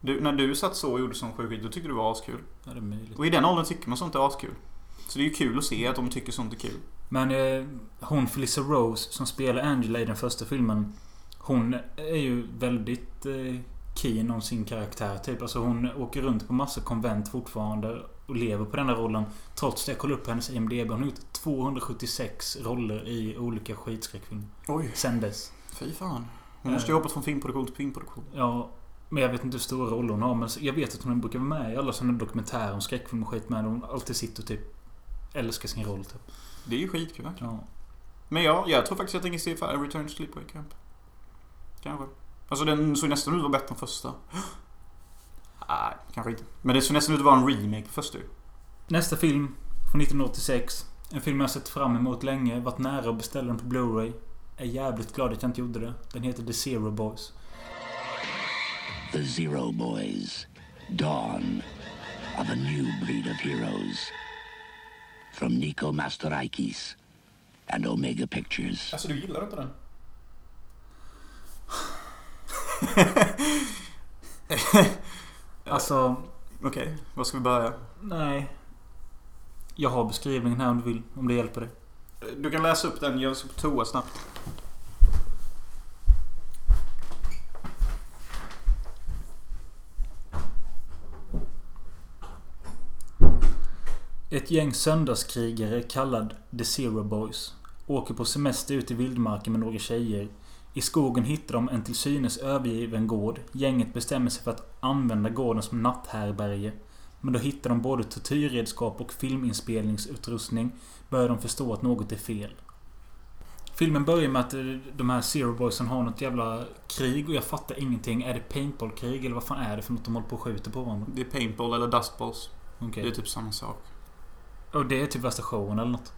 Du, när du satt så och gjorde sån sjuk då tyckte du det var askul. Ja, det är möjligt. Och i den åldern tycker man sånt är askul. Så det är ju kul att se att de tycker sånt är kul. Men eh, hon Felissa Rose som spelar Angela i den första filmen. Hon är ju väldigt eh, keen om sin karaktär typ. Alltså hon åker runt på massa konvent fortfarande. Och lever på den här rollen. Trots det, jag kollade upp hennes IMDB. Hon har gjort 276 roller i olika skitskräckfilmer. Oj. Sen dess. Fy fan. Hon måste ju hoppat från filmproduktion till filmproduktion. Ja, men jag vet inte hur stora roller hon har. Men jag vet att hon brukar vara med i alla sådana dokumentärer om skräckfilm och skit med. Hon alltid sitter och typ älskar sin roll typ. Det är ju skitkul verkligen. Ja. Men ja, jag tror faktiskt att jag tänker se Return to Sleepaway Camp. Kanske. Alltså den såg nästan ut att vara bättre än första. Nej, kanske inte. Men det såg nästan ut att vara en remake första ju. Nästa film från 1986. En film jag sett fram emot länge. Varit nära att beställa den på Blu-ray. Är jävligt glad att jag inte gjorde det. Den heter The Zero Boys. The Zero Boys. Dawn of a new breed of heroes. From Nico Mastorakis and Omega Pictures. Alltså du gillar inte den? Alltså, Okej, var ska vi börja? nej. Jag har beskrivningen här om du vill. Om det hjälper dig. Du kan läsa upp den, jag ska på toa snabbt. Ett gäng söndagskrigare kallad The Zero Boys åker på semester ut i vildmarken med några tjejer. I skogen hittar de en till synes övergiven gård. Gänget bestämmer sig för att använda gården som natthärbärge. Men då hittar de både tortyrredskap och filminspelningsutrustning. Börjar de förstå att något är fel. Filmen börjar med att eh, de här Zero Boysen har något jävla krig och jag fattar ingenting. Är det paintballkrig eller vad fan är det för något de håller på och skjuter på varandra? Det är paintball eller dustballs. Okej. Det är typ samma sak. Och det är typ värsta showen eller något.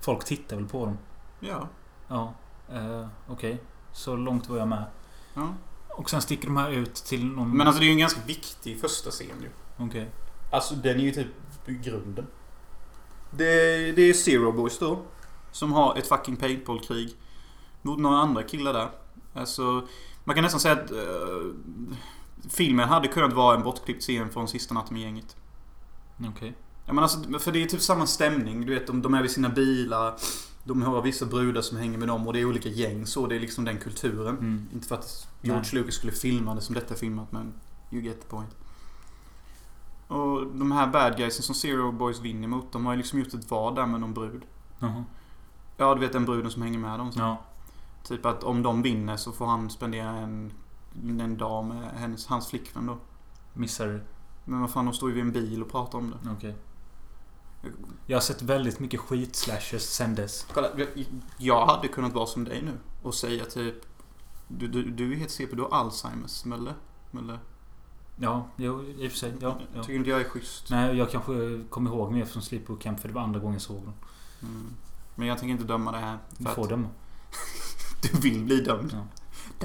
Folk tittar väl på dem? Ja. Ja. Eh, Okej. Så långt var jag med. ja. Och sen sticker de här ut till någon... Men alltså det är ju en ganska viktig första scen ju. Okej. Alltså den är ju typ grunden. Det, det är Zero Boys då. Som har ett fucking paintballkrig. Mot några andra killar där. Alltså, man kan nästan säga att eh, filmen hade kunnat vara en bortklippt scen från sista natten med gänget. Okej. Ja, men alltså, för det är typ samma stämning. Du vet, de, de är vid sina bilar. De har vissa brudar som hänger med dem och det är olika gäng. Så det är liksom den kulturen. Mm. Inte för att George Nej. Lucas skulle filma det som detta är filmat men you get the point. Och de här bad guysen som Zero Boys vinner mot, de har ju liksom gjort ett vad där med någon brud. Jaha. Ja, du vet den bruden som hänger med dem. Ja. Typ att om de vinner så får han spendera en, en dag med hennes, hans flickvän då. Missar du? Men vad fan, de står ju vid en bil och pratar om det. Okej. Jag har sett väldigt mycket skitslashes sen dess. Kolla, jag- hade kunnat vara som dig nu och säga typ Du, du, du är helt CP, du har Alzheimers, Mölle. Mölle. Ja, jo, i och för sig. Ja, ja. Tycker inte jag är schysst. Nej, jag kanske kommer ihåg mer från Sleepaway Camp för det var andra gången jag såg den. Mm. Men jag tänker inte döma det här. Du får att döma. du vill bli dömd. Ja.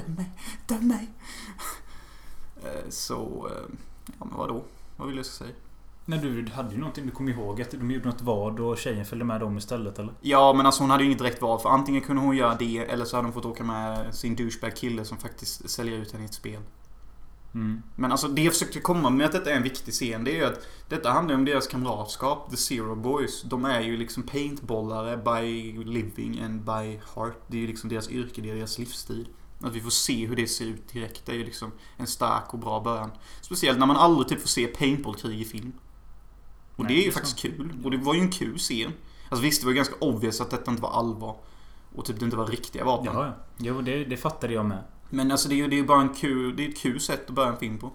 Döm mig, döm mig. Eh, Så, eh, ja men vadå? Vad vill jag ska säga? Nej, du hade ju någonting. Du kommer ihåg att de gjorde något vad och tjejen följde med dem istället, eller? Ja men alltså hon hade ju inget direkt val för antingen kunde hon göra det eller så hade hon fått åka med sin douchebag kille som faktiskt säljer ut henne i ett spel. Mm. Men alltså det jag försökte komma med att detta är en viktig scen det är ju att detta handlar om deras kamratskap. The Zero Boys. De är ju liksom paintbollare by living and by heart. Det är ju liksom deras yrke, det är deras livsstil. Att vi får se hur det ser ut direkt det är ju liksom en stark och bra början. Speciellt när man aldrig typ får se paintballkrig i film. Och Nej, det är ju det faktiskt sant. kul. Och det var ju en kul scen. Alltså visst, det var ju ganska obvious att detta inte var allvar. Och typ det inte var riktiga vapen. Ja, ja. Jo, det, det fattade jag med. Men alltså det är ju det är bara en kul, det är ett kul sätt att börja en film på.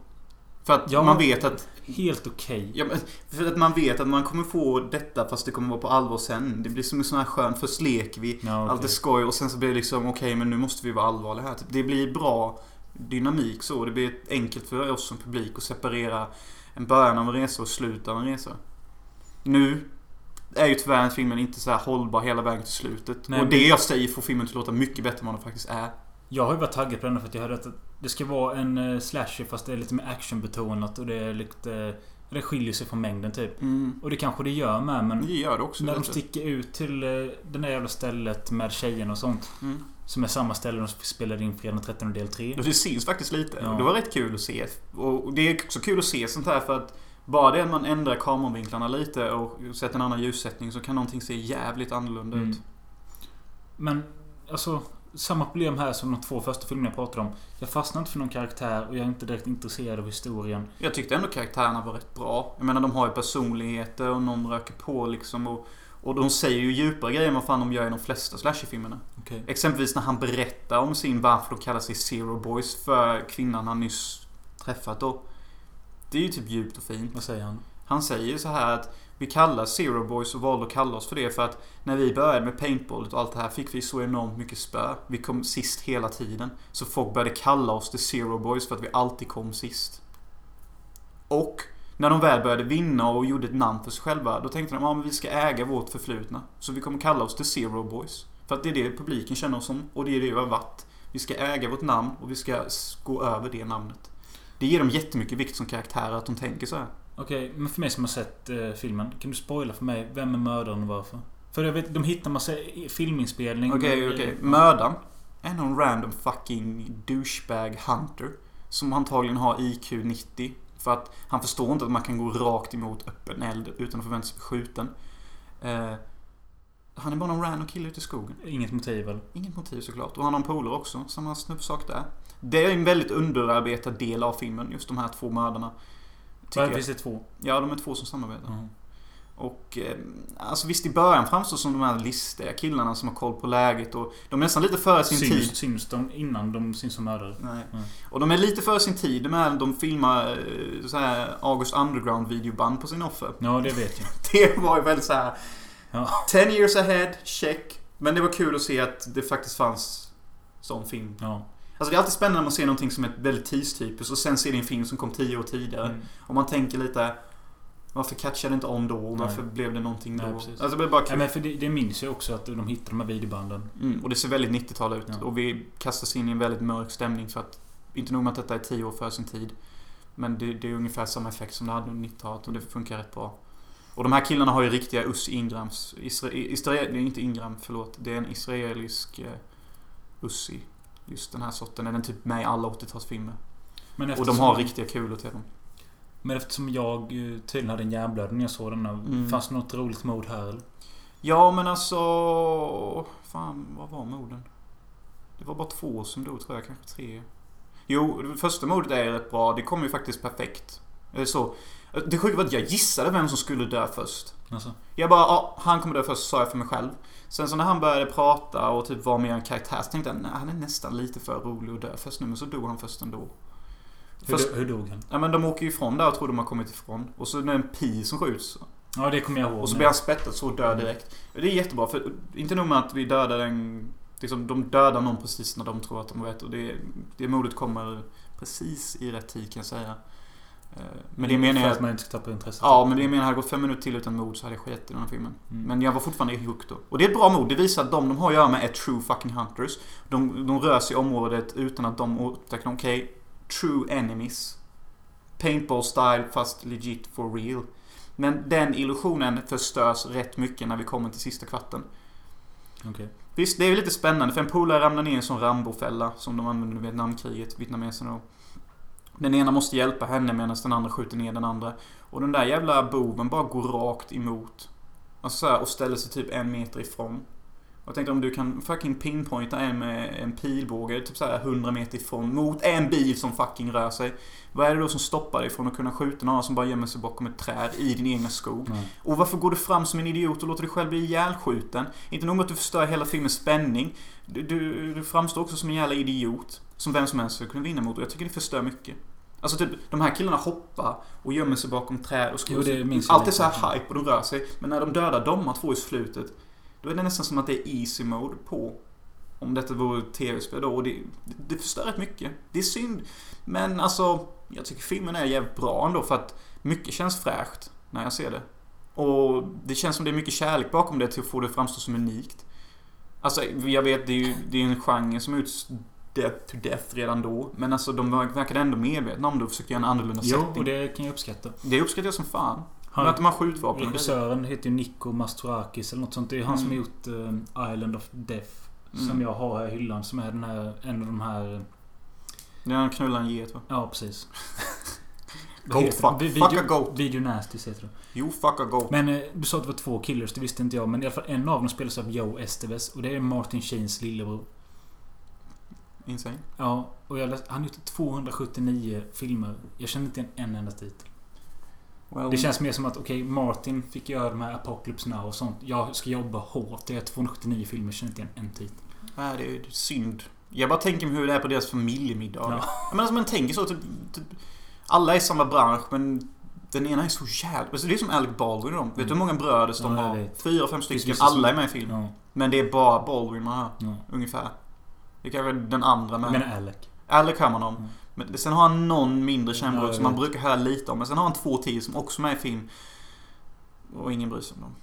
För att Ja. man vet att Helt okej. Ja, men för att man vet att man kommer få detta fast det kommer vara på allvar sen. Det blir som en sån här skön, först leker vi, Ja, okej. allt är skoj och sen så blir det liksom okej men nu måste vi vara allvarliga här. Typ, Det blir bra dynamik så. Det blir enkelt för oss som publik att separera en början av en resa och slutet av en resa. Nu är ju tyvärr filmen inte så här hållbar hela vägen till slutet. Nej, och det jag säger får filmen att låta mycket bättre än vad den faktiskt är. Jag har ju varit taggad på den för att jag hörde att det ska vara en eh, slasher fast det är lite mer actionbetonat och det är lite... Det skiljer sig från mängden typ. Mm. Och det kanske det gör med men... Det gör det också. När de sticker ut till eh, det där jävla stället med tjejen och sånt. Mm. Som är samma ställe de spelade in Fredag den 13 del 3. Och det syns faktiskt lite. Ja. Det var rätt kul att se. Och det är också kul att se sånt här för att bara det att man ändrar kameravinklarna lite och sätter en annan ljussättning så kan någonting se jävligt annorlunda Mm. ut. Men alltså... Samma problem här som de två första filmerna jag pratade om. Jag fastnar inte för någon karaktär och jag är inte direkt intresserad av historien. Jag tyckte ändå karaktärerna var rätt bra. Jag menar de har ju personligheter och någon röker på liksom och och de säger ju djupare grejer än vad fan de gör i de flesta slasherfilmerna. Okej. Exempelvis när han berättar om sin varför de kallar sig Zero Boys för kvinnan han nyss träffat då. Det är ju typ djupt och fint. Vad säger han? Han säger så här att vi kallar Zero Boys och valde att kalla oss för det för att när vi började med paintballet och allt det här fick vi så enormt mycket spö. Vi kom sist hela tiden. Så folk började kalla oss The Zero Boys för att vi alltid kom sist. Och när de väl började vinna och gjorde ett namn för sig själva då tänkte de att vi ska äga vårt förflutna. Så vi kommer kalla oss The Zero Boys. För att det är det publiken känner oss som och det är det vi har varit. Vi ska äga vårt namn och vi ska gå över det namnet. Det ger dem jättemycket vikt som karaktärer att de tänker så här. Okej, men för mig som har sett eh, filmen. Kan du spoila för mig? Vem är mördaren och varför? För jag vet, de hittar massa filminspelning. Okej, okej. Mördaren är någon random fucking douchebag hunter. Som antagligen har IQ 90. För att han förstår inte att man kan gå rakt emot öppen eld utan att förvänta sig bli skjuten. Eh, han är bara någon random kille ute i skogen. Inget motiv väl? Inget motiv såklart. Och han har en polare också. Samma snubbsak där. Det är en väldigt underarbetad del av filmen. Just de här två mördarna. Varför finns det två? Ja, de är två som samarbetar. Mhm. Och eh, alltså visst i början framstår som de här listiga killarna som har koll på läget och de är nästan lite före sin tid. Syns, syns de innan de syns som mördare? Nej. Mm. Och de är lite före sin tid med de filmar eh, så här August Underground videoband på sin offer. Ja, det vet jag. Det var ju väldigt så här. Ja. 10 years ahead, check. Men det var kul att se att det faktiskt fanns sån film. Ja. Alltså det är alltid spännande när man ser någonting som är väldigt tidstypiskt och sen ser det en film som kom 10 år tidigare. Mm. Och man tänker lite Varför catchade det inte on då? Och Nej. varför blev det någonting då? Nej, precis. alltså det blev bara Ja, kul. men för det, det minns jag också att de hittade de här videobanden. Mm, och det ser väldigt 90-tal ut. Ja. Och vi kastas in i en väldigt mörk stämning för att Inte nog med att detta är 10 år före sin tid. Men det, det är ungefär samma effekt som det hade under 90-talet och det funkar rätt bra. Och de här killarna har ju riktiga Ussi Ingrams. Isra, Israel, det är inte Ingram, förlåt. Det är en israelisk uh, Ussi. Just den här sorten. Den är typ med i alla 80-talsfilmer. Men Och de har riktiga kulor till dem. Men eftersom jag eh, tydligen hade en hjärnblödning när jag såg den. här, Mm. Fanns det något roligt mod här eller? Ja, men alltså... Fan, vad var morden? Det var bara två som dog, tror jag. Kanske tre. Jo, första mordet är rätt bra. Det kom ju faktiskt perfekt. Eller så. Det sjuka var att jag gissade vem som skulle dö först. Alltså, Jag bara, ja, han kommer dö först, sa jag för mig själv. Sen så när han började prata och typ var mer en karaktär så tänkte jag, nej, han är nästan lite för rolig att dö först nu. Men så dog han först ändå. Hur, Först, hur dog han? ja men de åker ju ifrån där och tror de har kommit ifrån. Och så är det en pil som skjuts. Ja, det kommer jag ihåg. Och så blir han spettad så och dör direkt. Det är jättebra för inte nog med att vi dödar en... Liksom, de dödar någon precis när de tror att de vet och det, det modet kommer precis i rätt tid kan jag säga. Eh, Men det menar För jag... att man inte ska tappa intresset. Ja, men det menar jag hade gått fem minuter till utan mod så hade jag skit i den här filmen. Mm. Men jag var fortfarande hooked då. Och det är ett bra mod. Det visar att de de har att göra med är true fucking hunters. De, de rör sig i området utan att de upptäcker, okej, true enemies. Paintball style fast legit for real. Men den illusionen förstörs rätt mycket när vi kommer till sista kvarten. Okej. Visst, det är lite spännande för en polare ramlar ner i en sån Rambo-fälla som de använde i Vietnamkriget, vietnameserna då. Den ena måste hjälpa henne medan den andra skjuter ner den andra. Och den där jävla boven bara går rakt emot. Alltså så här, och ställer sig typ en meter ifrån. Jag tänkte om du kan fucking pinpointa en med en pilbåge typ såhär 100 meter ifrån mot en bil som fucking rör sig. Vad är det då som stoppar dig från att kunna skjuta någon som bara gömmer sig bakom ett träd i din egna skog? Nej. Och varför går du fram som en idiot och låter dig själv bli ihjälskjuten? Inte nog med att du förstör hela filmens spänning. Du, du, du framstår också som en jävla idiot. Som vem som helst skulle kunna vinna mot. Och jag tycker det förstör mycket. Alltså typ, de här killarna hoppar och gömmer sig bakom träd och jag Allt är så här hype och de rör sig. Men när de dödar de två i slutet. Då är det nästan som att det är easy mode på. Om detta vore tv-spel då. Och det, det förstör rätt mycket. Det är synd. Men alltså, jag tycker filmen är jävligt bra ändå för att mycket känns fräscht när jag ser det. Och det känns som det är mycket kärlek bakom det till att få det att framstå som unikt. Alltså, jag vet, det är ju det är en genre som ut death to death redan då. Men alltså, de verkade ändå medvetna om det och försökte göra en annorlunda Jo, setting. och det kan jag uppskatta. Det uppskattar jag som fan. Han- Men att har skjutvapen. Regissören heter ju Nico Mastorakis eller något sånt. Det är han som har Mm. gjort eh, Island of Death. Mm. Som jag har här i hyllan. Som är den här, en av de här... Det är han knullar en get va? Ja, precis. Goat fuck. det? Fuck a Video, goat. Video Nasties heter det. You fuck a goat. Men eh, du sa att det var två killers, det visste inte jag. Men i alla fall en av dem spelas av Joe Esteves. Och det är Martin Sheens lillebror. Insane. Ja, och jag läste, han har gjort 279 filmer. Jag känner inte igen en enda titel. Well, Det känns mer som att, okej, Martin fick göra de här Apocalypse Now och sånt. Jag ska jobba hårt. Det är 279 filmer, känner inte igen en titel. Nej, det är synd. Jag bara tänker mig hur det är på deras familjemiddagar. Ja. Men alltså man tänker så typ, typ Alla är i samma bransch men Den ena är så jävla... Alltså det är som Alec Baldwin och dem. Vet du hur många bröder som Mm. Ja, jag har? Fyra, fem stycken. Alla är med i filmen. Ja, Men det är bara Baldwin man hör. ja. Ungefär. Det är kanske den andra med. Men Alec. Alec hör man om. Mm. Men sen har han någon mindre Ja, jag som man brukar höra lite om. Men sen har han två till som också är med i film. Och ingen bryr sig om dem.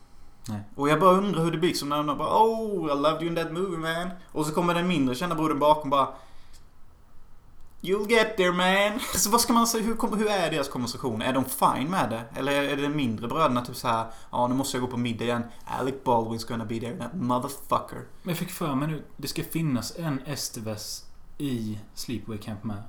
Nej. Och jag bara undrar hur det blir som när de bara Oh, I loved you in that movie man. Och så kommer den mindre kända brodern bakom bara You'll get there man. Så vad ska man säga? Hur, hur är deras konversation? Är de fine med det? Eller är det de mindre bröderna typ så här Ja, nu måste jag gå på middag igen. Alec Baldwin's gonna be there, that motherfucker. Men jag fick för mig nu, det ska finnas en Esteves i Sleepaway Camp med.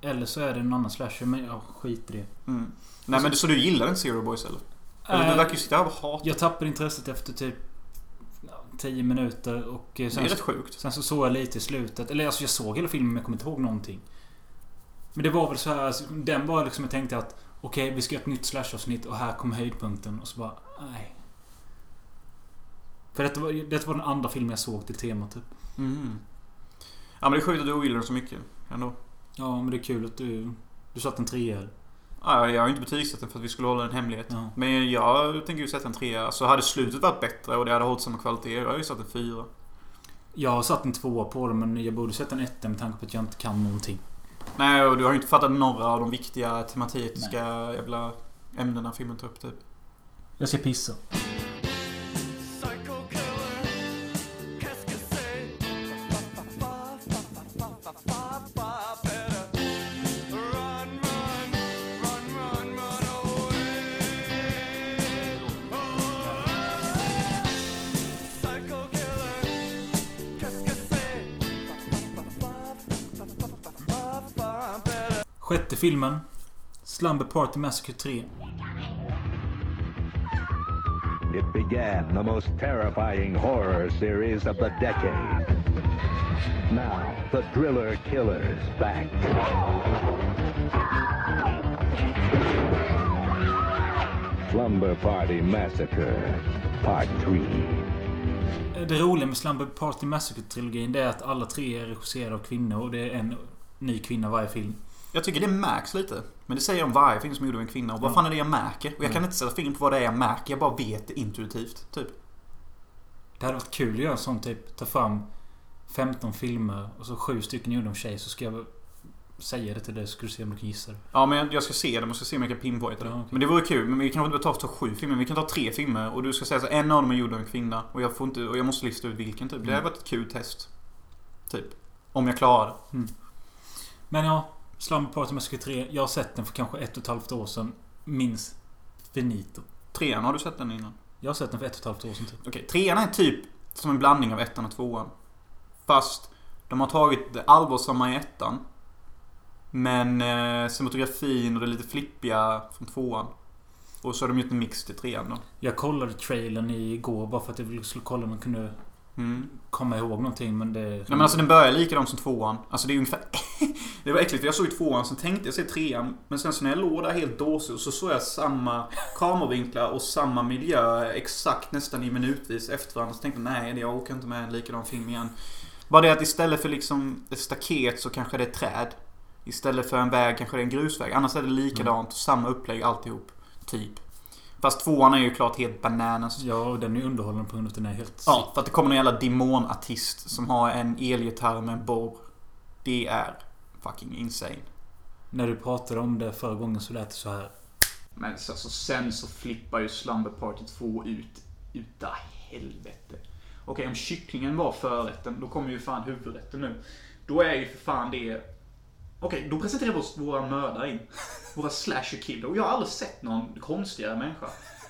Eller så är det en annan slasher, men jag skiter i det. Mm. Nej men så du gillar inte Zero Boys eller? Eller du Äh, verkar ju sitta här och hata. jag tappade intresset efter typ 10 minuter och eh, Det är sen, rätt sjukt. sen så såg jag lite i slutet. Eller alltså jag såg hela filmen men jag kommer inte ihåg någonting. Men det var väl så här, alltså, den var liksom jag tänkte att okej, vi ska göra ett nytt slashavsnitt och här kommer höjdpunkten och så bara, nej. För detta var, detta var den andra filmen jag såg till tema typ. Mm. Ja men det är sjukt att du ogillar dem så mycket. Ändå. Ja, men det är kul att du... Du satt en trea. Ja, jag har ju inte betygsatt den för att vi skulle hålla en hemlighet. Ja. Men jag tänker ju sätta en trea. Så hade slutet varit bättre och det hade hållit samma kvalitet, jag hade ju satt en fyra. Jag har satt en tvåa på det men jag borde sätta en etta med tanke på att jag inte kan någonting. Nej, och du har ju inte fattat några av de viktiga tematiska jävla ämnena filmen tar upp typ. Jag ska pissa. Sjätte filmen. Slumber Party Massacre 3. It began the most terrifying horror series of the decade. Now, the Driller Killer's back. Slumber Party Massacre, Part 3. Det roliga med Slumber Party Massacre-trilogin är att alla tre är regisserade av kvinnor och det är en ny kvinna varje film. Jag tycker det märks lite. Men det säger jag om varje film som gjorde av en kvinna. Och vad fan är det jag märker? Och jag kan Mm. inte sätta film på vad det är jag märker. Jag bara vet det intuitivt. Typ. Det hade varit kul att göra en sån typ. Ta fram 15 filmer och så sju stycken gjorda om tjej så ska jag säga det till dig så ska du se om du kan gissa det. Ja, men jag ska se dem och ska se om jag kan pinpointa det. Ja, okej. Men det vore kul. Men vi kanske inte behöver ta, sju filmer. Vi kan ta tre filmer. Och du ska säga så en av dem är gjord av en kvinna. Och jag, får inte, och jag måste lista ut vilken typ. Det Mm. hade varit ett kul test. Typ. Om jag klarar det. Men ja, Slumber Party Massacre 3. Jag har sett den för kanske ett och ett halvt år sedan. Minns finito. Trean, har du sett den innan? Jag har sett den för ett och ett halvt år sedan typ. Okej, trean är typ som en blandning av ettan och tvåan. Fast de har tagit det allvarsamma i ettan. Men eh, cinematografin och det lite flippiga från tvåan. Och så har de gjort en mix till trean då. Jag kollade trailern igår bara för att jag skulle kolla om jag kunde Mm. komma ihåg någonting men det... Nej men alltså den börjar likadant som tvåan. Alltså det är ungefär... det var äckligt för jag såg ju tvåan, sen tänkte jag se trean. Men sen så när jag låg där helt dåsig så såg jag samma kameravinklar och samma miljö exakt nästan i minutvis efter varandra. Så tänkte jag nej, jag åker inte med en likadan film igen. Bara det att istället för liksom ett staket så kanske det är ett träd. Istället för en väg kanske det är en grusväg. Annars är det likadant. Samma upplägg alltihop. Typ. Fast tvåan är ju klart helt bananas. Ja, och den är underhållande på grund av att den är helt... Ja, för att det kommer någon jävla demonartist som har en elgitarr med en borr. Det är fucking insane. När du pratade om det förra gången så lät det så här. Men så, så sen så flippar ju Slumber Party 2 ut utav helvete. Okej, om kycklingen var förrätten, då kommer ju fan huvudrätten nu. Då är ju för fan det... Okej, då presenterar vi oss våra mördare in. Våra slasher killer. Och jag har aldrig sett någon konstigare människa.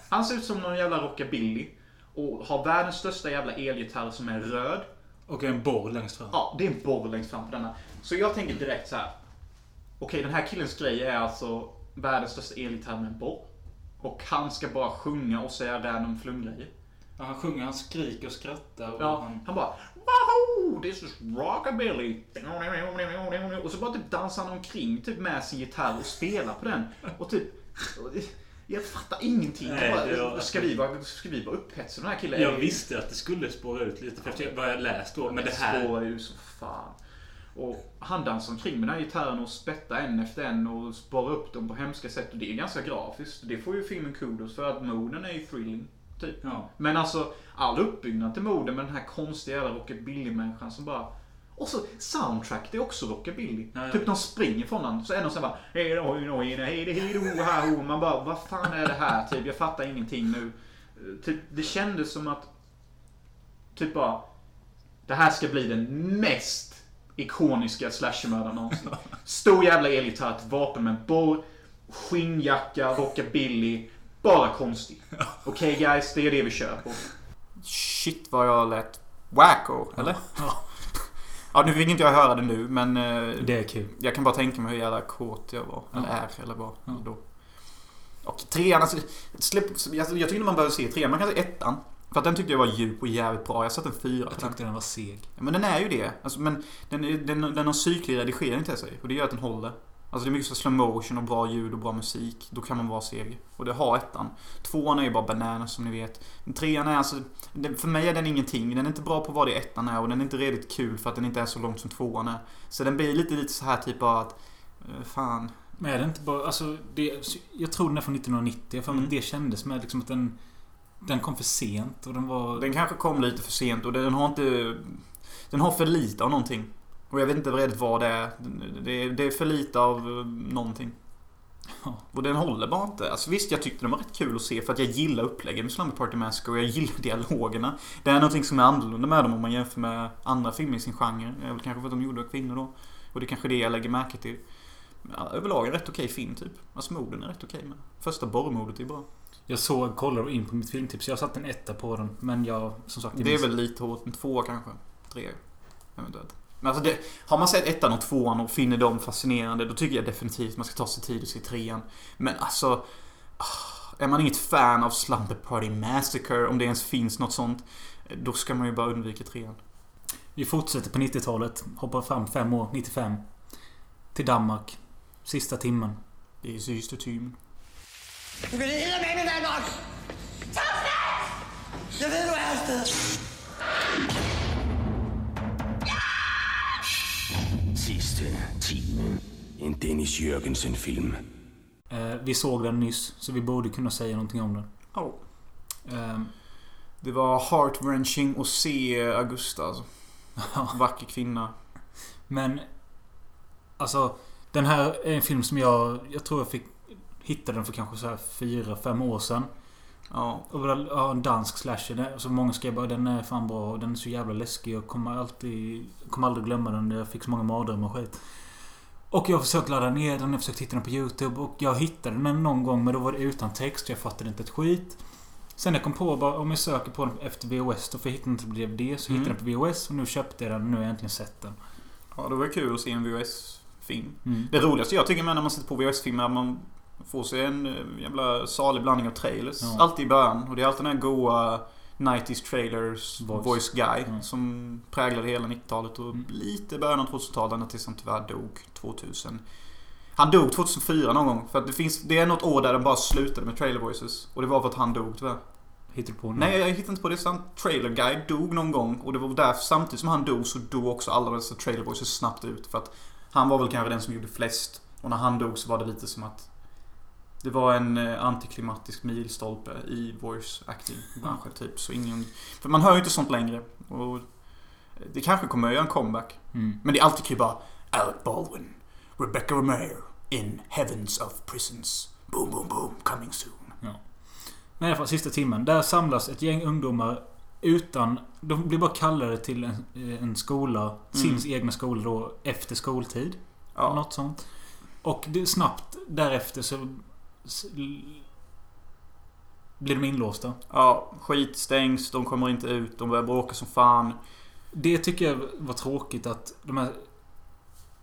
Han ser ut som någon jävla rockabilly. Och har världens största jävla elgitarr som är röd. Och en borr längst fram. Ja, det är en borr längst fram på denna. Så jag tänker direkt så här. Okej, den här killens grej är alltså världens största elgitarr med en borr. Och han ska bara sjunga och säga random flumgrejer. Ja, han sjunger, han skriker och skrattar. Och Ja, han... han bara Wahoo! This is rockabilly! Och så bara typ dansar han omkring typ med sin gitarr och spelar på den. Och typ... Jag fattar ingenting. Nej, var- ska, vi vara, ska vi vara upphetsade den här killen? Jag visste att det skulle spåra ut lite för efter vad jag läst då. Men det här... spårar ju så fan. Och han dansar omkring med den här gitarren och spettar en efter en och sparar upp dem på hemska sätt. Och det är ganska grafiskt. Det får ju filmen kudos för att moden är ju thrilling. Typ. Ja. Men alltså, all uppbyggnad till moden med den här konstiga jävla rockabilly-människan som bara... Och så soundtrack, det är också rockabilly. Ja, ja. Typ de springer från den, så är de så här bara... "Hej då, hej då, hej då, hej då, då, här, ho." Man bara, vad fan är det här? Typ, jag fattar ingenting nu. Typ, det kändes som att... Typ bara... Det här ska bli den mest ikoniska slashermördaren någonsin. Stor jävla elgitarr, ett vapen med en borr, skinnjacka, rockabilly. Bara konstig. Okej guys, det är det vi kör på. Shit vad jag lät wacko, eller? Ja. Ja, nu fick inte jag höra det nu, men... eh, Det är kul. Jag kan bara tänka mig hur jävla kåt jag var. Eller är, eller var. Ja. Då. Och trean, alltså... Släpp, jag, jag tycker man behöver se trean. Man kan se ettan. För att den tyckte jag var djup och jävligt bra. Jag satte en fyra Jag den. tyckte den var seg. Ja, Men den är ju det. Alltså, men den, den, den har cyklig redigering till sig. Och det gör att den håller. Alltså det är mycket så slow motion och bra ljud och bra musik. Då kan man vara seg. Och det har ettan. Tvåan är ju bara bananas som ni vet. Trean är alltså... För mig är den ingenting. Den är inte bra på vad det ettan är och den är inte redigt kul för att den inte är så långt som tvåan är. Så den blir lite, lite så här typ av att... eh, Fan. Men är det inte bara... Alltså, det, jag tror den är från 1990. Jag får Mm. mm. Det kändes med liksom att den... Den kom för sent och den var... Den kanske kom lite för sent och den har inte... Den har för lite av någonting. Och jag vet inte redigt vad det är. Det är, det är för lite av eh, någonting. Och den håller bara inte. Alltså visst, jag tyckte den var rätt kul att se för att jag gillar upplägget med Slumber Party Massacre och jag gillar dialogerna. Det är någonting som är annorlunda med dem om man jämför med andra filmer i sin genre. Det är väl kanske för att de gjorde kvinnor då. Och det är kanske det jag lägger märke till. Överlag en rätt okej film typ. Alltså morden är rätt okej med. Första borrmordet är bra. Jag såg, kollade in på mitt filmtips. Jag satte en etta på den. Men jag, som sagt... Det är väl lite hårt. En tvåa kanske. Tre. Eventuellt. Men alltså det, har man sett ettan och tvåan och finner dem fascinerande då tycker jag definitivt man ska ta sig tid och se trean. Men alltså... ah, Är man inget fan av Slumber Party Massacre, om det ens finns något sånt, då ska man ju bara undvika trean. Vi fortsätter på 90-talet. Hoppar fram fem år, 95. Till Danmark. Sista timmen. Det är systertymen. Du kan ikke med med Danmark! Jeg ved, du er et Sidste timen. En Dennis Jørgensen-film. Eh, vi såg den nyss, så vi borde kunna säga någonting om den. Oh. Eh, Det var heart-wrenching att se Augusta alltså. Ja. Vacker kvinna. men... Alltså, den här är en film som jag... Jag tror jag fick... Hittade den för kanske så här fyra, fem år sedan. Ja. Och ja, en dansk slasher. Så många skrev bara den är fan bra och den är så jävla läskig. Jag kommer alltid... kommer aldrig glömma den. Jag fick så många mardrömmar och skit. Och jag har försökt ladda ner den. Jag har försökt hitta den på YouTube. Och jag hittade den någon gång men då var det utan text. Jag fattade inte ett skit. Sen jag kom på bara om jag söker på den efter VHS då får jag hitta den till DVD. Så Mm. hittade jag den på VHS och nu köpte jag den och nu har jag äntligen sett den. Ja, det var kul att se en VHS-film. Mm. Det roligaste jag tycker med när man sätter på VHS-filmer är att man får sig en eh, jävla salig blandning av trailers. Ja. Alltid i början. Och det är alltid den här goa 90s trailers Voice. voice, guy Ja. som präglade hela 90-talet och Mm. lite början av 2000-talet ända tills han tyvärr dog 2000. Han dog 2004 någon gång. För att det finns, det är något år där de bara slutade med trailer voices. Och det var för att han dog tyvärr. Hittar du på nu? Nej, jag hittar inte på det. Sant. Trailer Guy dog någon gång och det var därför samtidigt som han dog så dog också alla dessa trailer voices snabbt ut. För att han var väl kanske den som gjorde flest. Och när han dog så var det lite som att det var en eh, antiklimatisk milstolpe i voice acting branschen typ. Så ingen... För man hör ju inte sånt längre. Och det kanske kommer att göra en comeback. Mm. Men det är alltid kul bara Alec Baldwin, Rebecca Romero in Heavens of Prisons. Boom, boom, boom, coming soon. Men i alla fall sista timmen. Där samlas ett gäng ungdomar utan... De blir bara kallade till en, eh, en skola. Mm. Sin egna skola då efter skoltid. Ja. Något sånt. Och det snabbt därefter så... Blir de inlåsta. Ja, skit stängs, de kommer inte ut, de börjar bråka som fan. Det tycker jag var tråkigt att de här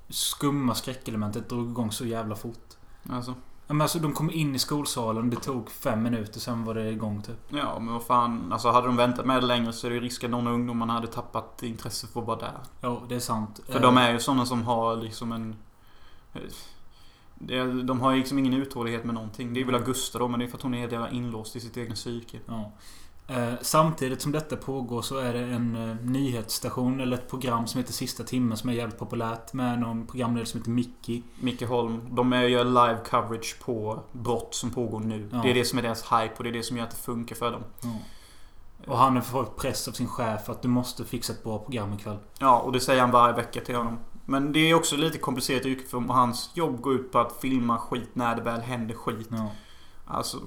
skumma skräckelementet drog igång så jävla fort. Alltså, Ja, Men alltså de kom in i skolsalen, det tog fem minuter, sen var det igång typ. ja men vad fan. Alltså hade de väntat med det längre så är det ju risk att någon av ungdomarna hade tappat intresse för att vara där. Ja, det är sant. För Eh, de är ju sådana som har liksom en... De har liksom ingen uthållighet med någonting. Det är väl Augusta då, men det är för att hon är helt jävla inlåst i sitt egna psyke. Ja. Eh, samtidigt som detta pågår så är det en eh, nyhetsstation eller ett program som heter Sista timmen som är jävligt populärt med någon programledare som heter Mickey. Micke Holm, de är- gör live coverage på brott som pågår nu. Ja. Det är det som är deras hype och det är det som gör att det funkar för dem. Och han fått press av sin chef att du måste fixa ett bra program ikväll. Ja, och det säger han varje vecka till honom. Men det är också lite komplicerat yrke för hans jobb går ut på att filma skit när det väl händer skit. Ja. Alltså...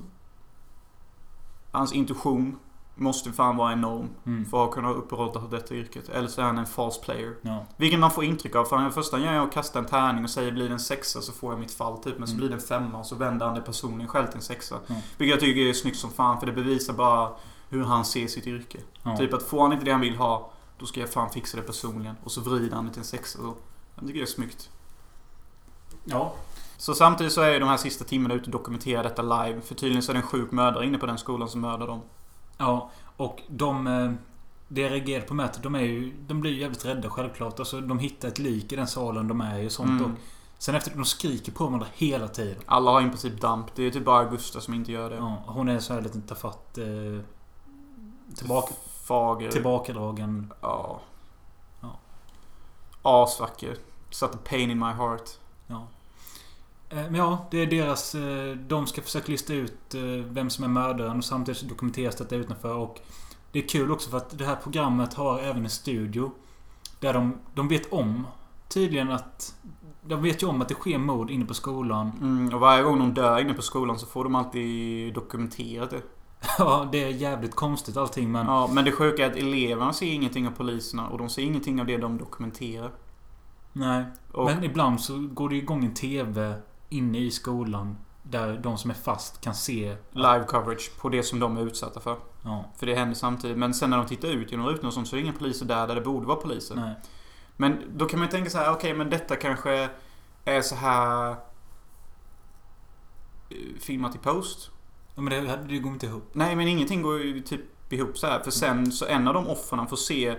Hans intuition måste fan vara enorm Mm. för att kunna upprätthålla detta yrket. Eller så är han en false player. Ja. Vilket man får intryck av. För han första gör är att kasta en tärning och säger blir det en sexa så får jag mitt fall typ. Men så Mm. blir det en femma och så vänder han det personligen själv till en sexa. Mm. Vilket jag tycker är snyggt som fan för det bevisar bara hur han ser sitt yrke. Ja. Typ att får han inte det han vill ha då ska jag fan fixa det personligen. Och så vrider han det till en sexa. Jag tycker det är snyggt. ja. Så samtidigt så är ju de här sista timmarna ute och dokumenterar detta live. För tydligen så är det en sjuk mördare inne på den skolan som mördar dem. Ja, och de... eh, Det jag reagerade på med att de är ju... De blir ju jävligt rädda självklart. Alltså de hittar ett lik i den salen de är i och sånt. Mm. Och sen efter de skriker på varandra hela tiden. Alla har i princip damp. Det är typ bara Augusta som inte gör det. Ja, hon är så här lite tafatt... Eh, tillbaka, Fager. tillbakadragen. Ja. Ja. Asvacker. Satte pain in my heart. Ja. Eh, Men ja, det är deras... eh, De ska försöka lista ut eh, vem som är mördaren och samtidigt så dokumenteras detta utanför. Och det är kul också för att det här programmet har även en studio. Där de, de vet om tydligen att... De vet ju om att det sker mord inne på skolan. Mm, och varje gång de dör inne på skolan så får de alltid dokumenterat det. Ja, det är jävligt konstigt allting men... Ja, men det sjuka är att eleverna ser ingenting av poliserna och de ser ingenting av det de dokumenterar. Nej. Och, Men ibland så går det igång en TV inne i skolan. Där de som är fast kan se... live coverage på det som de är utsatta för. Ja, För det händer samtidigt. Men sen när de tittar ut genom rutorna så är det inga poliser där, där det borde vara poliser. nej. Men då kan man ju tänka så här, okej men detta kanske är så här eh, filmat i post. Ja, men det, det går inte ihop. Nej men ingenting går ju typ ihop så här. För sen så en av de offren får se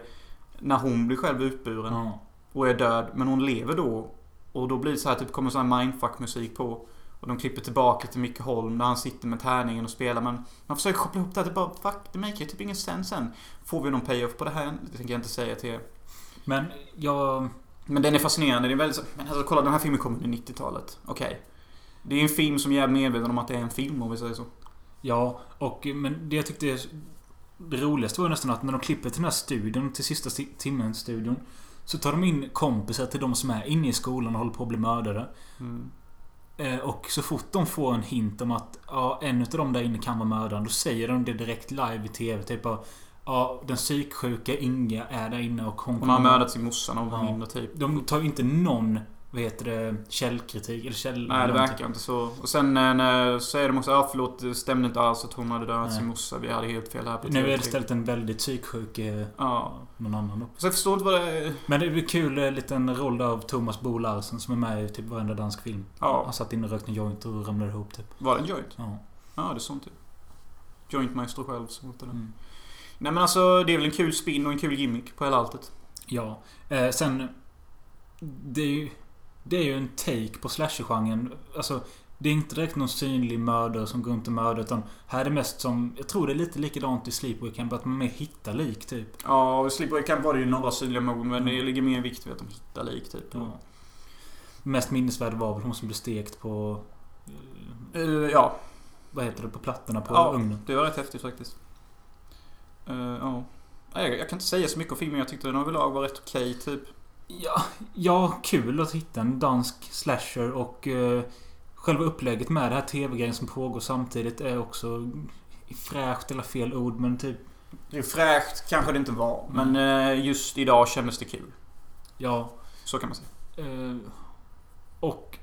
när hon blir själv utburen Ja. Och är död. Men hon lever då. Och då blir det så här, typ kommer sån här mindfuck-musik på. Och de klipper tillbaka till Micke Holm när han sitter med tärningen och spelar. Men man försöker koppla ihop det här. Det bara, fuck, det make typ ingen sense sen. Får vi någon payoff på det här? Det tänker jag inte säga till er. Men jag... Men den är fascinerande. Det är väldigt men alltså kolla den här filmen kom under 90-talet. Okej. Det är en film som är medveten om att det är en film om vi säger så. Ja, och men det jag tyckte det roligaste var nästan att när de klipper till den här studion, till sista ti- timmen-studion. Så tar de in kompisar till de som är inne i skolan och håller på att bli mördare. Mm. Eh, och så fort de får en hint om att ja, en av dem där inne kan vara mördaren. Då säger de det direkt live i TV. Typ bara, Ja, den psyksjuka Inga är där inne och hon Hon har mördat sin morsa när hon var Ja. mindre typ. De tar ju inte någon vad heter det, källkritik. Eller käll... Nej, det verkar inte så. Och sen eh, när, så är de också, ja förlåt, det stämde inte alls att hon hade dödat sin morsa. Vi hade helt fel här på Nu är det TV3. istället en väldigt psyksjuk eh, Ja. någon annan då. Så jag förstår inte vad det är. Men det är kul eh, liten roll där av Thomas Bo Larsen som är med i typ varenda dansk film. Ja. Han satt inne och rökte en joint och ramlade ihop typ. Var det en joint? Ja. Ja, det är sånt typ. Jointmaestro själv som heter det. Mm. Nej men alltså, det är väl en kul spin och en kul gimmick på hela alltet. Ja. Eh, sen... Det är ju... Det är ju en take på slasher-genren. Alltså... Det är inte direkt någon synlig mördare som går runt och mördar utan här är det mest som... Jag tror det är lite likadant i Sleepaway Camp att man mer hittar lik typ. Ja, i Sleepaway Camp var det ju några synliga mord, men det ligger mer vikt vid att de hittar lik typ. Ja. Mest minnesvärd var väl hon som blev stekt på... eh, ja, Vad heter det? På plattorna på ja ugnen. det var rätt häftigt faktiskt. Eh, ja. Jag, jag kan inte säga så mycket om filmen. Jag tyckte den överlag var rätt okej, typ. Ja, ja, kul att hitta en dansk slasher och eh, själva upplägget med det här tv-grejen som pågår samtidigt är också fräscht eller fel ord men typ Det är fräscht kanske det inte var, Mm. men eh, just idag kändes det kul. ja. Så kan man säga. Eh, och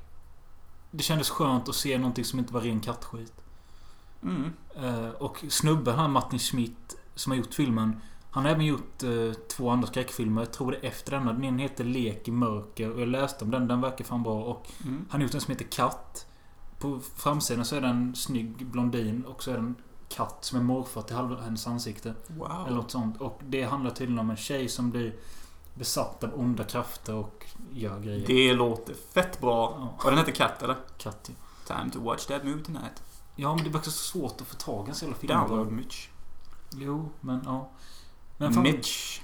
det kändes skönt att se någonting som inte var ren kattskit. Mm. Eh, och snubben han Martin Schmidt som har gjort filmen han har även gjort eh, två andra skräckfilmer. Jag tror det är efter denna. Den ena heter Lek i mörker och jag läste om den. Den verkar fan bra. Och Mm. Han har gjort en som heter Katt. På framsidan så är det en snygg blondin och så är det en katt som är morfar till halva hennes ansikte. Wow. Eller något sånt. Och det handlar tydligen om en tjej som blir besatt av onda krafter och gör grejer. Det låter fett bra. Ja, Och den heter Cat eller? katt ju. Time to watch that movie tonight. Ja, men det verkar så svårt att få tag i en sån jävla film. Download Mitch. Jo, men ja. Men fan, Mitch.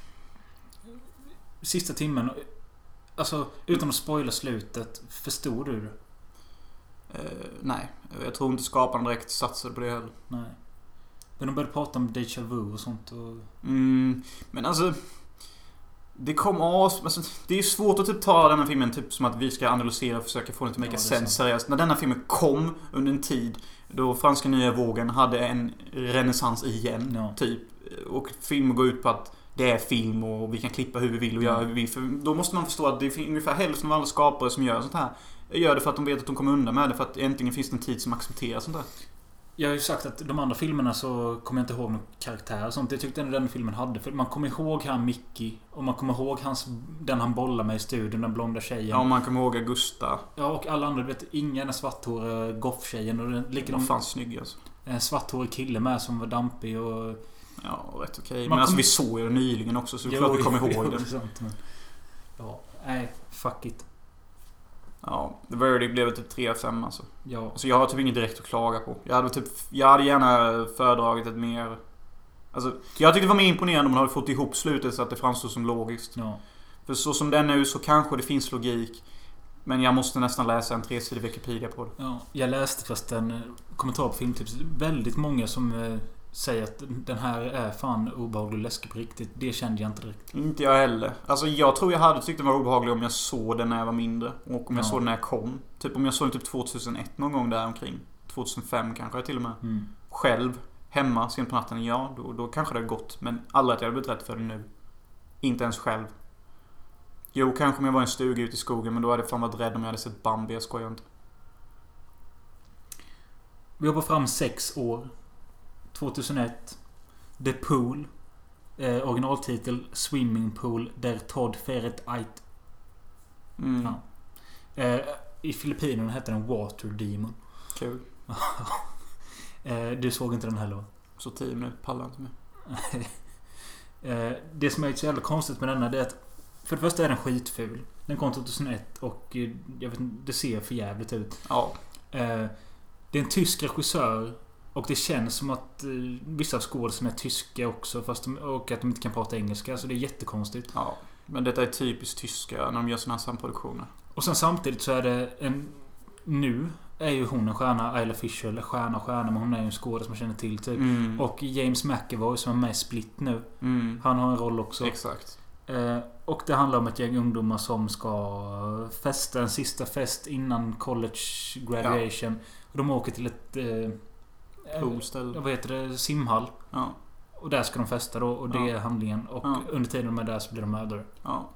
sista timmen. Alltså, utan att spoila slutet. Förstod du det? Eh, nej, jag tror inte skaparna direkt satsade på det heller. Nej. Men de började prata om deja vu och sånt och... Mm, men alltså... Det kom as... Alltså, det är svårt att typ ta den här filmen typ som att vi ska analysera och försöka få den till Ja, make är sense seriöst. När denna filmen kom under en tid då franska nya vågen hade en renässans igen. Ja. Typ. Och filmer går ut på att det är film och vi kan klippa hur vi vill och göra hur vi vill. För då måste man förstå att det är ungefär hälften av alla skapare som gör sånt här. Gör det för att de vet att de kommer undan med det. För att äntligen finns det en tid som accepterar sånt där. Jag har ju sagt att de andra filmerna så kommer jag inte ihåg någon karaktär och sånt. Jag tyckte ändå den filmen hade. För man kommer ihåg han Mickey. Och man kommer ihåg hans, den han bollar med i studion, den blonda tjejen. Ja, om man kommer ihåg Augusta. Ja, och alla andra. Du vet, ingen är svarthåriga goth-tjejen. Och den- De likadant fan snygg alltså. en svarthårig kille med som var dampig och... Ja, rätt okej. Man Men alltså vi såg ju det nyligen också så det är klart vi kommer ihåg jo, sant, men... Ja, nej. Fuck it. Ja, The Verdict blev typ 3 av 5 alltså. Ja. Så jag har typ inget direkt att klaga på. Jag hade typ... Jag hade gärna föredragit ett mer... Alltså, jag tyckte det var mer imponerande om man hade fått ihop slutet så att det framstod som logiskt. ja. För så som den är nu så kanske det finns logik. Men jag måste nästan läsa en tresidig Wikipedia på det. Ja, jag läste förresten eh, kommentar på Filmtips. Väldigt många som säger att den här är fan obehaglig och läskig på riktigt. Det kände jag inte direkt. Inte jag heller. Alltså jag tror jag hade tyckt den var obehaglig om jag såg den när jag var mindre. Och om jag Ja. såg den när jag kom. Typ om jag såg den typ 2001 någon gång där omkring. 2005 kanske till och med. Mm. Själv. Hemma sent på natten. Ja, då, då kanske det hade gått. Men aldrig att jag hade blivit rädd för det nu. Inte ens själv. Jo, kanske om jag var i en stuga ute i skogen. Men då hade jag fan varit rädd om jag hade sett Bambi. Jag skojar inte. Vi hoppar fram sex år. 2001. The Pool. Eh, originaltitel Swimming Pool der Todd Ferret Ait. Mm. Ja. Eh, I Filippinerna heter den Water Demon. Kul. Eh, du såg inte den heller va? Så 10 minuter pallar inte med. Eh, det som är så jävla konstigt med denna det är att För det första är den skitful. Den kom 2001 och eh, jag vet inte, det ser för jävligt ut. Ja. Eh, det är en tysk regissör och det känns som att eh, vissa skådespelarna är tyska också fast de, och att de inte kan prata engelska. Så det är jättekonstigt. Ja. Men detta är typiskt tyska när de gör såna här samproduktioner. Och sen samtidigt så är det en... Nu är ju hon en stjärna, Isla Fisher. Eller stjärna och stjärna, men hon är ju en skådespelare som man känner till typ. Mm. Och James McAvoy som är med i Split nu. Mm. Han har en roll också. Exakt. Eh, och det handlar om ett gäng ungdomar som ska festa en sista fest innan college graduation. Och de åker till ett... Eh, Poolställ. eh, vad heter det? Simhall. Ja. Och där ska de festa då. Och det Ja. är handlingen. Och Ja. under tiden de är där så blir de mördare. Ja.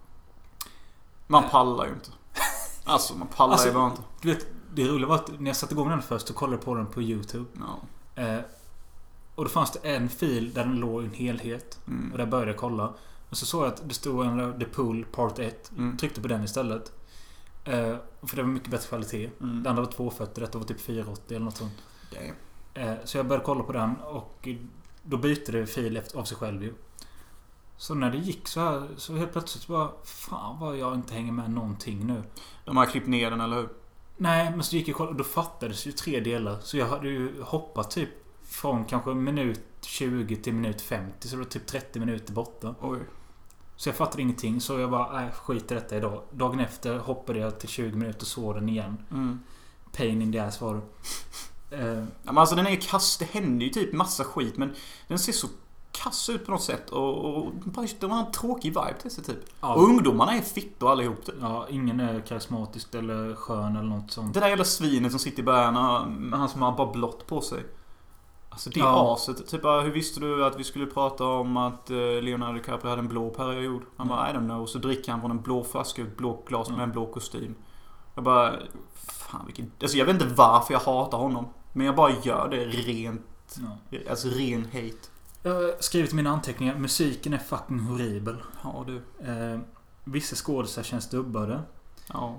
Man pallar ju inte. Alltså man pallar Alltså- ju bara inte. Du vet, det roliga var att när jag satte igång den först så kollade jag på den på YouTube. Ja. Eh, och då fanns det en fil där den låg i en helhet. Mm. Och där började jag kolla. Och så såg jag att det stod en där, The Pool Part 1. Mm. Tryckte på den istället. Eh, för det var mycket bättre kvalitet. Mm. Det andra var 240, detta var typ 480 eller något sånt. Damn. Eh, så jag började kolla på den och då byter det fil av sig själv ju. Så när det gick så här så helt plötsligt bara Fan vad jag inte hänger med någonting nu. De har klippt ner den, eller hur? Nej, men så gick jag och kollade och då fattades ju tre delar. Så jag hade ju hoppat typ från kanske minut 20 till minut 50. Så det var typ 30 minuter borta. Oj. Så jag fattade ingenting. Så jag bara, nej skit i detta idag. Dagen efter hoppade jag till 20 minuter och såg den igen. Mm. Pain in the ass var det. Eh, men alltså den är ju kass. Det händer ju typ massa skit men den ser så kass ut på något sätt och, och de har en tråkig vibe till sig typ. ja, Och ungdomarna är fittor allihop typ. ja, ingen är karismatisk eller skön eller något sånt. Det där jävla svinet som sitter i början, han som har bara blått på sig. Alltså det Ja. aset. Typ hur visste du att vi skulle prata om att eh, Leonardo DiCaprio hade en blå period? Han bara, I don't know. Så dricker han från en blå flaska ur ett blå glas med Mm. en blå kostym. Jag bara, fan vilken... Alltså jag vet inte varför jag hatar honom. Men jag bara gör det rent, Ja. alltså ren hate. Jag har skrivit mina anteckningar. Musiken är fucking horribel. Ja du. Eh, vissa skådisar känns dubbade. Ja.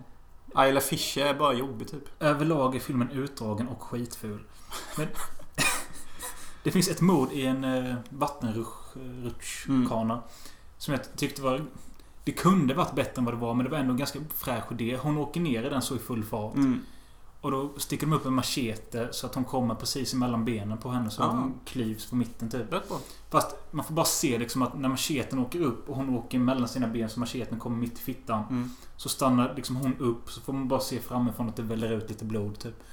Ayla Fischer är bara jobbig typ. Överlag är filmen utdragen och skitful. Men det finns ett mord i en eh, vattenrutschkana. Som jag tyckte var... Det kunde varit bättre än vad det var, men det var ändå en ganska fräsch idé. Hon åker ner i den så i full fart. Mm. Och då sticker de upp en machete så att hon kommer precis emellan benen på henne. Så Ja. hon klyvs på mitten typ. Fast man får bara se liksom att när macheten åker upp och hon åker mellan sina ben så macheten kommer mitt i fittan. Mm. Så stannar liksom hon upp så får man bara se framifrån att det väller ut lite blod typ.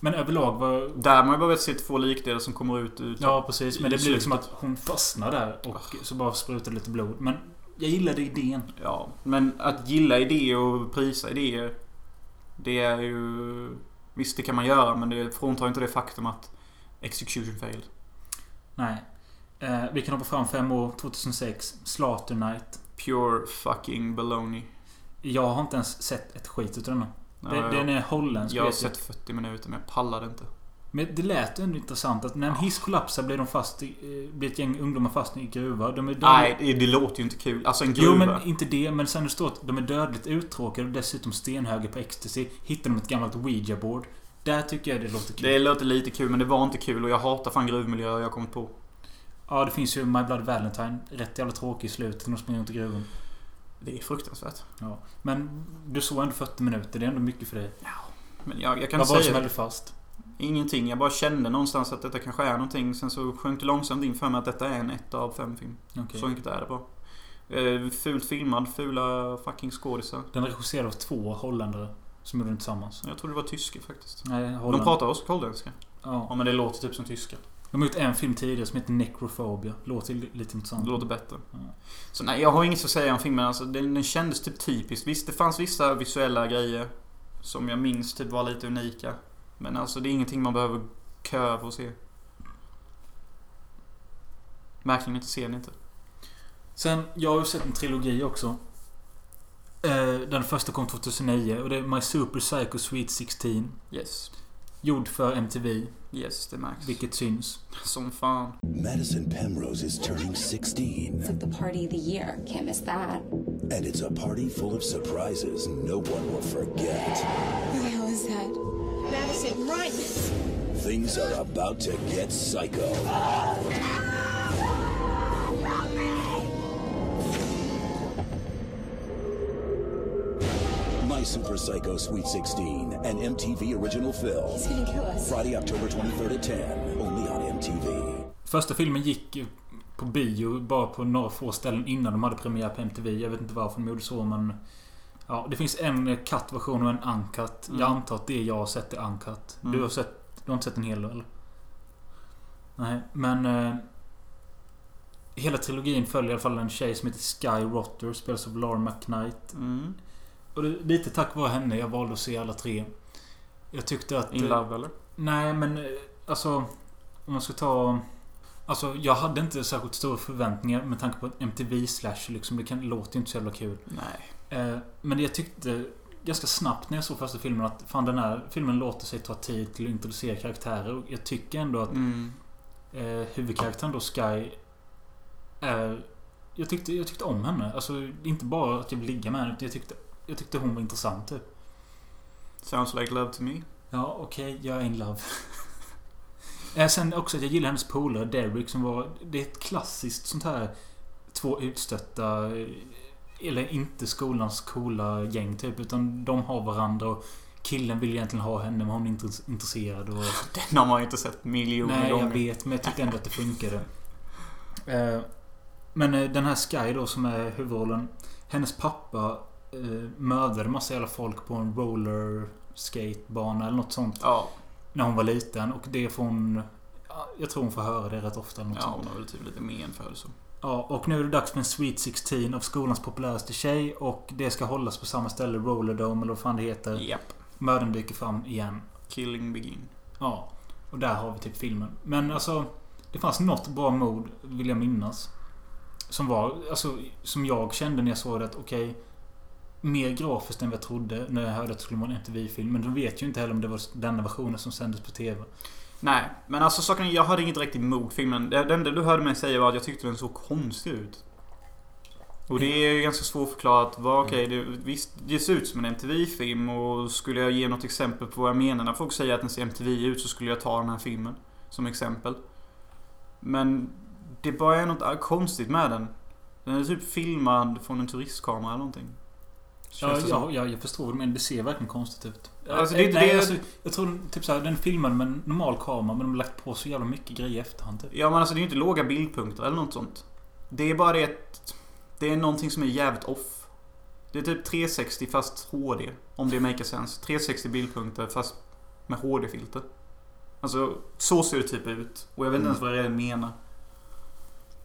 Men överlag var... Där har man ju bara sett två likdelar som kommer ut ur... Ja precis. Men det blir liksom att hon fastnar där och så bara sprutar lite blod. Men jag gillade idén. Ja, men att gilla idéer och prisa idéer. Det är ju... Visst, det kan man göra, men det fråntar inte det faktum att execution failed. Nej. Eh, vi kan hoppa fram fem år. 2006. Slaughter Night. Pure fucking baloney. Jag har inte ens sett ett skit utav denna. Ja, Den, är holländsk. jag har sett 40 minuter, men jag pallade inte. Men det lät ändå intressant att när en hiss kollapsar blir de fast i, eh, blir ett gäng ungdomar fast i gruva. De är dödligt- Nej, det, låter ju inte kul. Alltså en gruva. Jo men inte det. Men sen det står att de är dödligt uttråkade och dessutom stenhöga på ecstasy. Hittar de ett gammalt ouija-board. Där tycker jag det låter kul. Det låter lite kul, men det var inte kul och jag hatar fan gruvmiljöer jag har kommit på. Ja, det finns ju My Blood Valentine. Rätt jävla tråkig i slutet när de springer runt i gruvan. Det är fruktansvärt. Ja. Men du såg ändå 40 minuter. Det är ändå mycket för dig. Men jag, jag kan Vad var det som höll fast? Ingenting. Jag bara kände någonstans att detta kanske är någonting. Sen så sjönk det långsamt in för mig att detta är en ett av fem film. Okej. Så enkelt är det bara. Eh, fult filmad, fula fucking skådisar. Den regisserade av två holländare. Som gjorde den tillsammans. Jag tror det var tyska faktiskt. Nej, Holland. De pratar också holländska. Ja. Ja men det låter typ som tyska. De har gjort en film tidigare som heter Necrophobia. Låter li- lite intressant. Det låter bättre. Ja. Så nej, jag har inget att säga om filmen. Alltså, den, den kändes typ typiskt. Visst, det fanns vissa visuella grejer som jag minns typ var lite unika. Men alltså det är ingenting man behöver köa för att se. Verkligen inte se den inte. Sen, jag har ju sett en trilogi också. Eh, den första kom 2009 och det är My Super Psycho Sweet 16. Yes. Gjord för MTV, Yes, det märks. vilket syns. Som fan. Madison Penrose is turning 16, It's like the party of the year. Can't miss that. and it's a party full of surprises no one will forget. Who the hell is that? Madison, run! Things are about to get psycho. My Super Psycho Sweet 16, an MTV original film. He's gonna kill us. Friday, October 23rd at 10, only on MTV. Första filmen gick på bio bara på några få ställen innan de hade premiär på MTV. Jag vet inte varför de gjorde så men... Ja, det finns en cut-version och en uncut. Mm. Jag antar att det jag har sett är uncut. Mm. Du har sett... Du har inte sett en hel eller? Nej, men... Eh, hela trilogin följer i alla fall en tjej som heter Sky Rotter. Spelas av Laura McKnight. Mm. Och det, lite tack vare henne jag valde att se alla tre. Jag tyckte att... In Love eller? Nej, men eh, alltså... Om man ska ta... Alltså, jag hade inte särskilt stora förväntningar med tanke på MTV slash liksom. Det kan, låter ju inte så jävla kul. Nej. Eh, men jag tyckte... ganska snabbt när jag såg första filmen att fan den här filmen låter sig ta tid till att introducera karaktärer. Och jag tycker ändå att Mm. eh, huvudkaraktären då, Sky, är... Jag tyckte, jag tyckte om henne. Alltså inte bara att jag vill ligga med henne. utan Jag tyckte, jag tyckte hon var intressant typ. Sounds like love to me. Ja, okej. jag är in love. Eh, Sen också att jag gillar hennes polare Derek som var... Det är ett klassiskt sånt här... Två utstötta... Eller inte skolans coola gäng typ. Utan de har varandra och killen vill egentligen ha henne men hon är inte intresserad. Och, Den har man ju inte sett miljoner nej, jag gånger. vet. Men jag tyckte ändå att det funkade. Eh, Men eh, den här Sky då som är huvudrollen. Hennes pappa eh, mördade massa jävla folk på en roller skatebana eller något sånt. Ja, När hon var liten och det får hon... ja, Jag tror hon får höra det rätt ofta. Något ja sånt. hon har väl typ lite men för det så. Ja, och nu är det dags för en Sweet 16 av skolans populäraste tjej. Och det ska hållas på samma ställe, Rollerdome eller vad fan det heter. Japp. Mördaren dyker fram igen. Killing begin. Ja. Och där har vi typ filmen. Men alltså... Det fanns något bra mod, vill jag minnas. Som var... Alltså, som jag kände när jag såg det att okej... mer grafiskt än vad jag trodde när jag hörde att det skulle vara en MTV-film. Men de vet ju inte heller om det var denna versionen som sändes på TV. Nej, men alltså saken jag hade inget direkt emot filmen. Det det enda du hörde mig säga var att jag tyckte den såg konstig ut. Och det är ju ganska svårförklarat. Vad, okej, det, visst, det ser ut som en MTV-film och skulle jag ge något exempel på vad jag menar när folk säger att den ser MTV ut så skulle jag ta den här filmen som exempel. Men det bara är något konstigt med den. Den är typ filmad från en turistkamera eller någonting. Ja, ja, ja, jag förstår men det ser verkligen konstigt ut. Alltså, det är inte Nej, det- alltså, jag tror typ såhär, den filmar med en normal kamera men de har lagt på så jävla mycket grejer i efterhand typ. Ja men alltså det är ju inte låga bildpunkter eller något sånt. Det är bara det att det är någonting som är jävligt off. Det är typ 360 fast HD. Om det maker sense. 360 bildpunkter fast med HD-filter. Alltså så ser det typ ut. Och jag vet inte ens vad jag menar.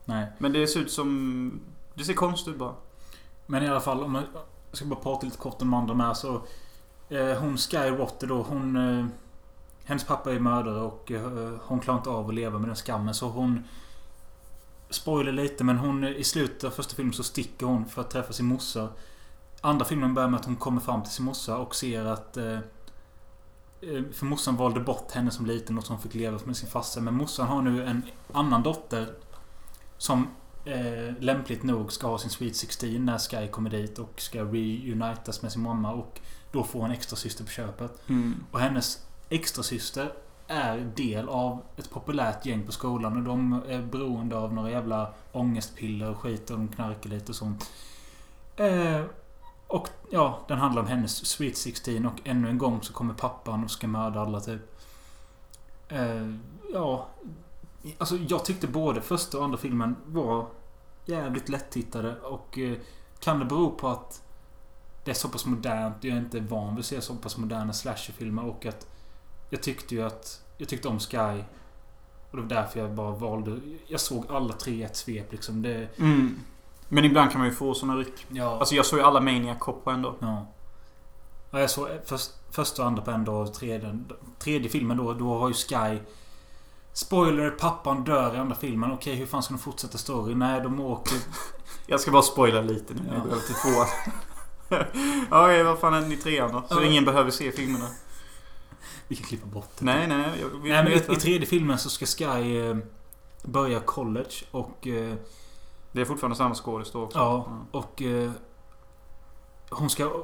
Nej. Men det ser ut som... Det ser konstigt ut bara. Men i alla fall, om jag jag ska bara prata lite kort om de andra med så... Eh, hon Skywater då, hon... Eh, hennes pappa är mördare och eh, hon klarar inte av att leva med den skammen så hon... Spoiler lite men hon i slutet av första filmen så sticker hon för att träffa sin morsa. Andra filmen börjar med att hon kommer fram till sin morsa och ser att... För morsan valde bort henne som liten och som fick leva med sin farsa. Men morsan har nu en annan dotter. Som eh, lämpligt nog ska ha sin Sweet 16 när Sky kommer dit och ska reunitas med sin mamma. Och då får hon extra syster på köpet. Mm. Och hennes extra syster är del av ett populärt gäng på skolan och de är beroende av några jävla ångestpiller och skit och de knarkar lite och sånt. Eh, och ja, den handlar om hennes Sweet 16 och ännu en gång så kommer pappan och ska mörda alla typ. Eh, ja. Alltså jag tyckte både första och andra filmen var jävligt lättittade och eh, kan det bero på att det är så pass modernt. Jag är inte van vid att se så pass moderna slasherfilmer och att jag tyckte ju att jag tyckte om Sky. Och det var därför jag bara valde. Jag såg alla tre i ett svep liksom. Det, Mm. Men ibland kan man ju få såna ryck. ja. Alltså jag såg ju alla Maniac Cop på en dag. Ja. ja jag såg först, första och andra på en dag. och Tredje, tredje filmen då, då har ju Sky... Spoiler, pappan dör i andra filmen. Okej, hur fan ska de fortsätta story? Nej, de åker... Jag ska bara spoila lite nu när jag Ja. går över till tvåan. ja, okej, vad fan händer i trean då? Så ingen behöver se filmerna. Vi kan klippa bort det. Nej, nej. Jag vill Nej, men i, i tredje filmen så ska Sky eh, börja college och... Eh, Det är fortfarande samma skådis då också. ja, och... Eh, hon ska...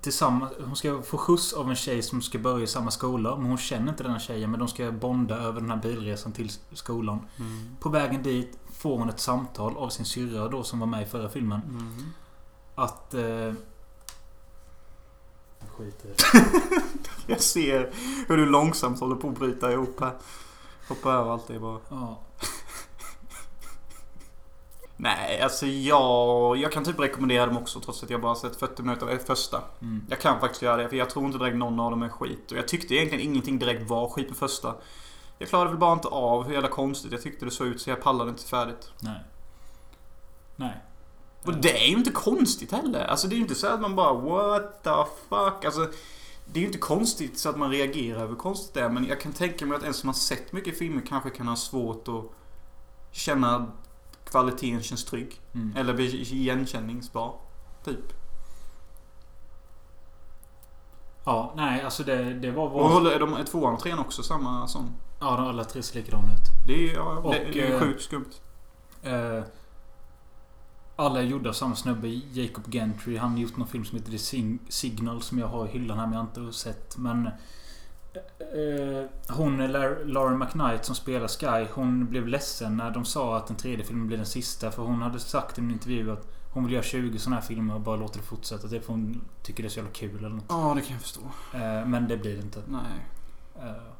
Tillsammans, hon ska få skjuts av en tjej som ska börja i samma skola. Men hon känner inte den här tjejen. Men de ska bonda över den här bilresan till skolan. Mm. På vägen dit får hon ett samtal av sin syrra då som var med i förra filmen. Mm. Att... Eh, skit i. Jag ser hur du långsamt håller på att bryta ihop här. Hoppa över allt det bara. Ja. Nej, alltså jag... Jag kan typ rekommendera dem också trots att jag bara sett 40 minuter av första. Mm. Jag kan faktiskt göra det för jag tror inte direkt någon av dem är skit. Och jag tyckte egentligen ingenting direkt var skit på första. Jag klarade väl bara inte av hur jävla konstigt jag tyckte det såg ut så jag pallade inte färdigt. Nej. Nej. Och det är ju inte konstigt heller. Alltså det är ju inte så att man bara what the fuck. Alltså det är ju inte konstigt så att man reagerar över konstigt det. Men jag kan tänka mig att en som har sett mycket filmer kanske kan ha svårt att känna kvaliteten känns trygg. Mm. Eller bli igenkänningsbar. Typ. Ja, nej alltså det, det var... Och Var, håller, är, de, är tvåan och trean också samma som... ja, de alla tre ser likadana ut. Det är, ja, Och, det, det är eh, sjukt skumt. Eh, alla är gjorda av samma snubbe, Jacob Gentry. Han har gjort någon film som heter The Sing- Signal som jag har i hyllan här men jag har inte sett. Men eh, hon, Lar- Lauren McKnight som spelar Sky, hon blev ledsen när de sa att den tredje filmen blir den sista. För hon hade sagt i en intervju att hon vill göra 20 sådana här filmer och bara låta det fortsätta. För hon tycker det är så jävla kul eller något. Ja, det kan jag förstå. Eh, men det blir det inte. Nej. Eh,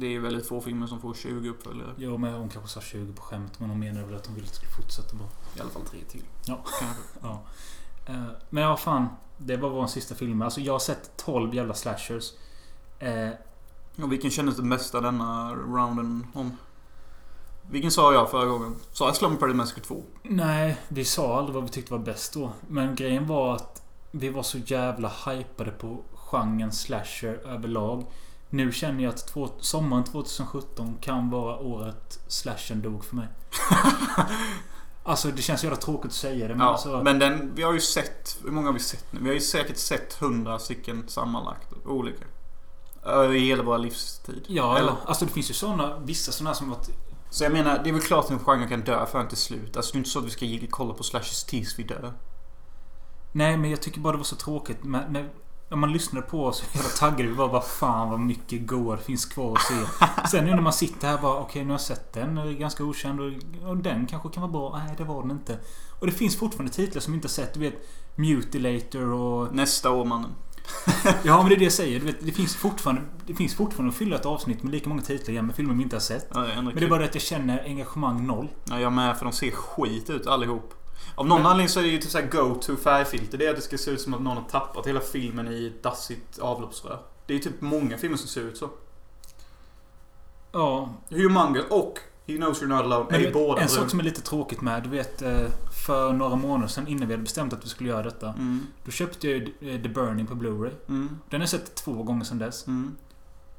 Det är väldigt få filmer som får 20 uppföljare. jo, men hon kanske sa 20 på skämt. Men hon menade väl att hon ville att det skulle fortsätta bara. I alla fall tre till. Ja. Kanske. Ja. Eh, Men ja, fan. Det var vår sista film. Alltså jag har sett 12 jävla slashers. Eh, Och vilken kändes den bästa denna rounden om? Vilken sa jag förra gången? Sa jag Slumber Party Massacre 2? nej, vi sa aldrig vad vi tyckte var bäst då. Men grejen var att vi var så jävla hypade på genren slasher överlag. Nu känner jag att två, sommaren 2017 kan vara året slashern dog för mig. alltså det känns jävla tråkigt att säga det men Ja, alltså... men den, vi har ju sett, hur många har vi sett nu? Vi har ju säkert sett 100 stycken sammanlagt. Olika. I hela vår livstid. Ja, Eller? alltså det finns ju såna, vissa såna som varit... Så jag menar, det är väl klart att en genre kan dö förrän till slut. Alltså det är inte så att vi ska kolla på slashers tills vi dör. Nej, men jag tycker bara det var så tråkigt. Men, när, när man lyssnade på oss så jävla taggade vi var vad fan vad mycket goa det finns kvar att se. Sen nu när man sitter här bara okej nu har jag sett den. Är ganska okänd och, och den kanske kan vara bra. Nej, det var den inte. Och det finns fortfarande titlar som vi inte har sett. Du vet Mutilator och... Nästa år mannen. Ja, men det är det jag säger. Du vet, det finns fortfarande... Det finns fortfarande att fylla ett avsnitt med lika många titlar igen med filmer vi inte har sett. Ja, det Men det är bara det att jag känner engagemang noll. Ja, jag med för de ser skit ut allihop. Av någon Men- anledning så är det ju typ såhär go-to färgfilter. Det är att det ska se ut som att någon har tappat hela filmen i ett dassigt avloppsrör. Det är typ många filmer som ser ut så. Ja, Humongous och He knows you're not alone Men är ju båda en sak som är lite tråkigt med, du vet eh, för några månader sedan innan vi hade bestämt att vi skulle göra detta. Mm, Då köpte jag ju eh, The Burning på Blu-ray. mm, Den har jag sett två gånger sedan dess. mm.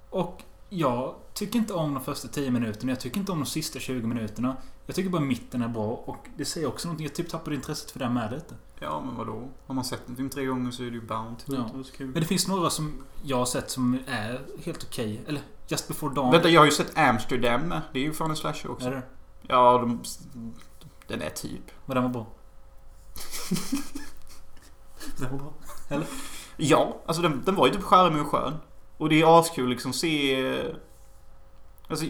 Och jag tycker inte om de första 10 minuterna. Jag tycker inte om de sista 20 minuterna. Jag tycker bara mitten är bra. Och det säger också någonting. Jag typ tappade intresset för den med lite. Ja, men vadå? Har man sett en film tre gånger så är det ju bound till Ja. Men det finns några som jag har sett som är helt okej. Eller Just before dawn. Vänta, jag har ju sett Amsterdam. Det är ju fan en slasher också. Är det? Ja, de, den är typ. Men den var bra. den var bra. Ja, alltså den, den var ju typ charmig och skön. Och det är askul liksom se... eh, Alltså,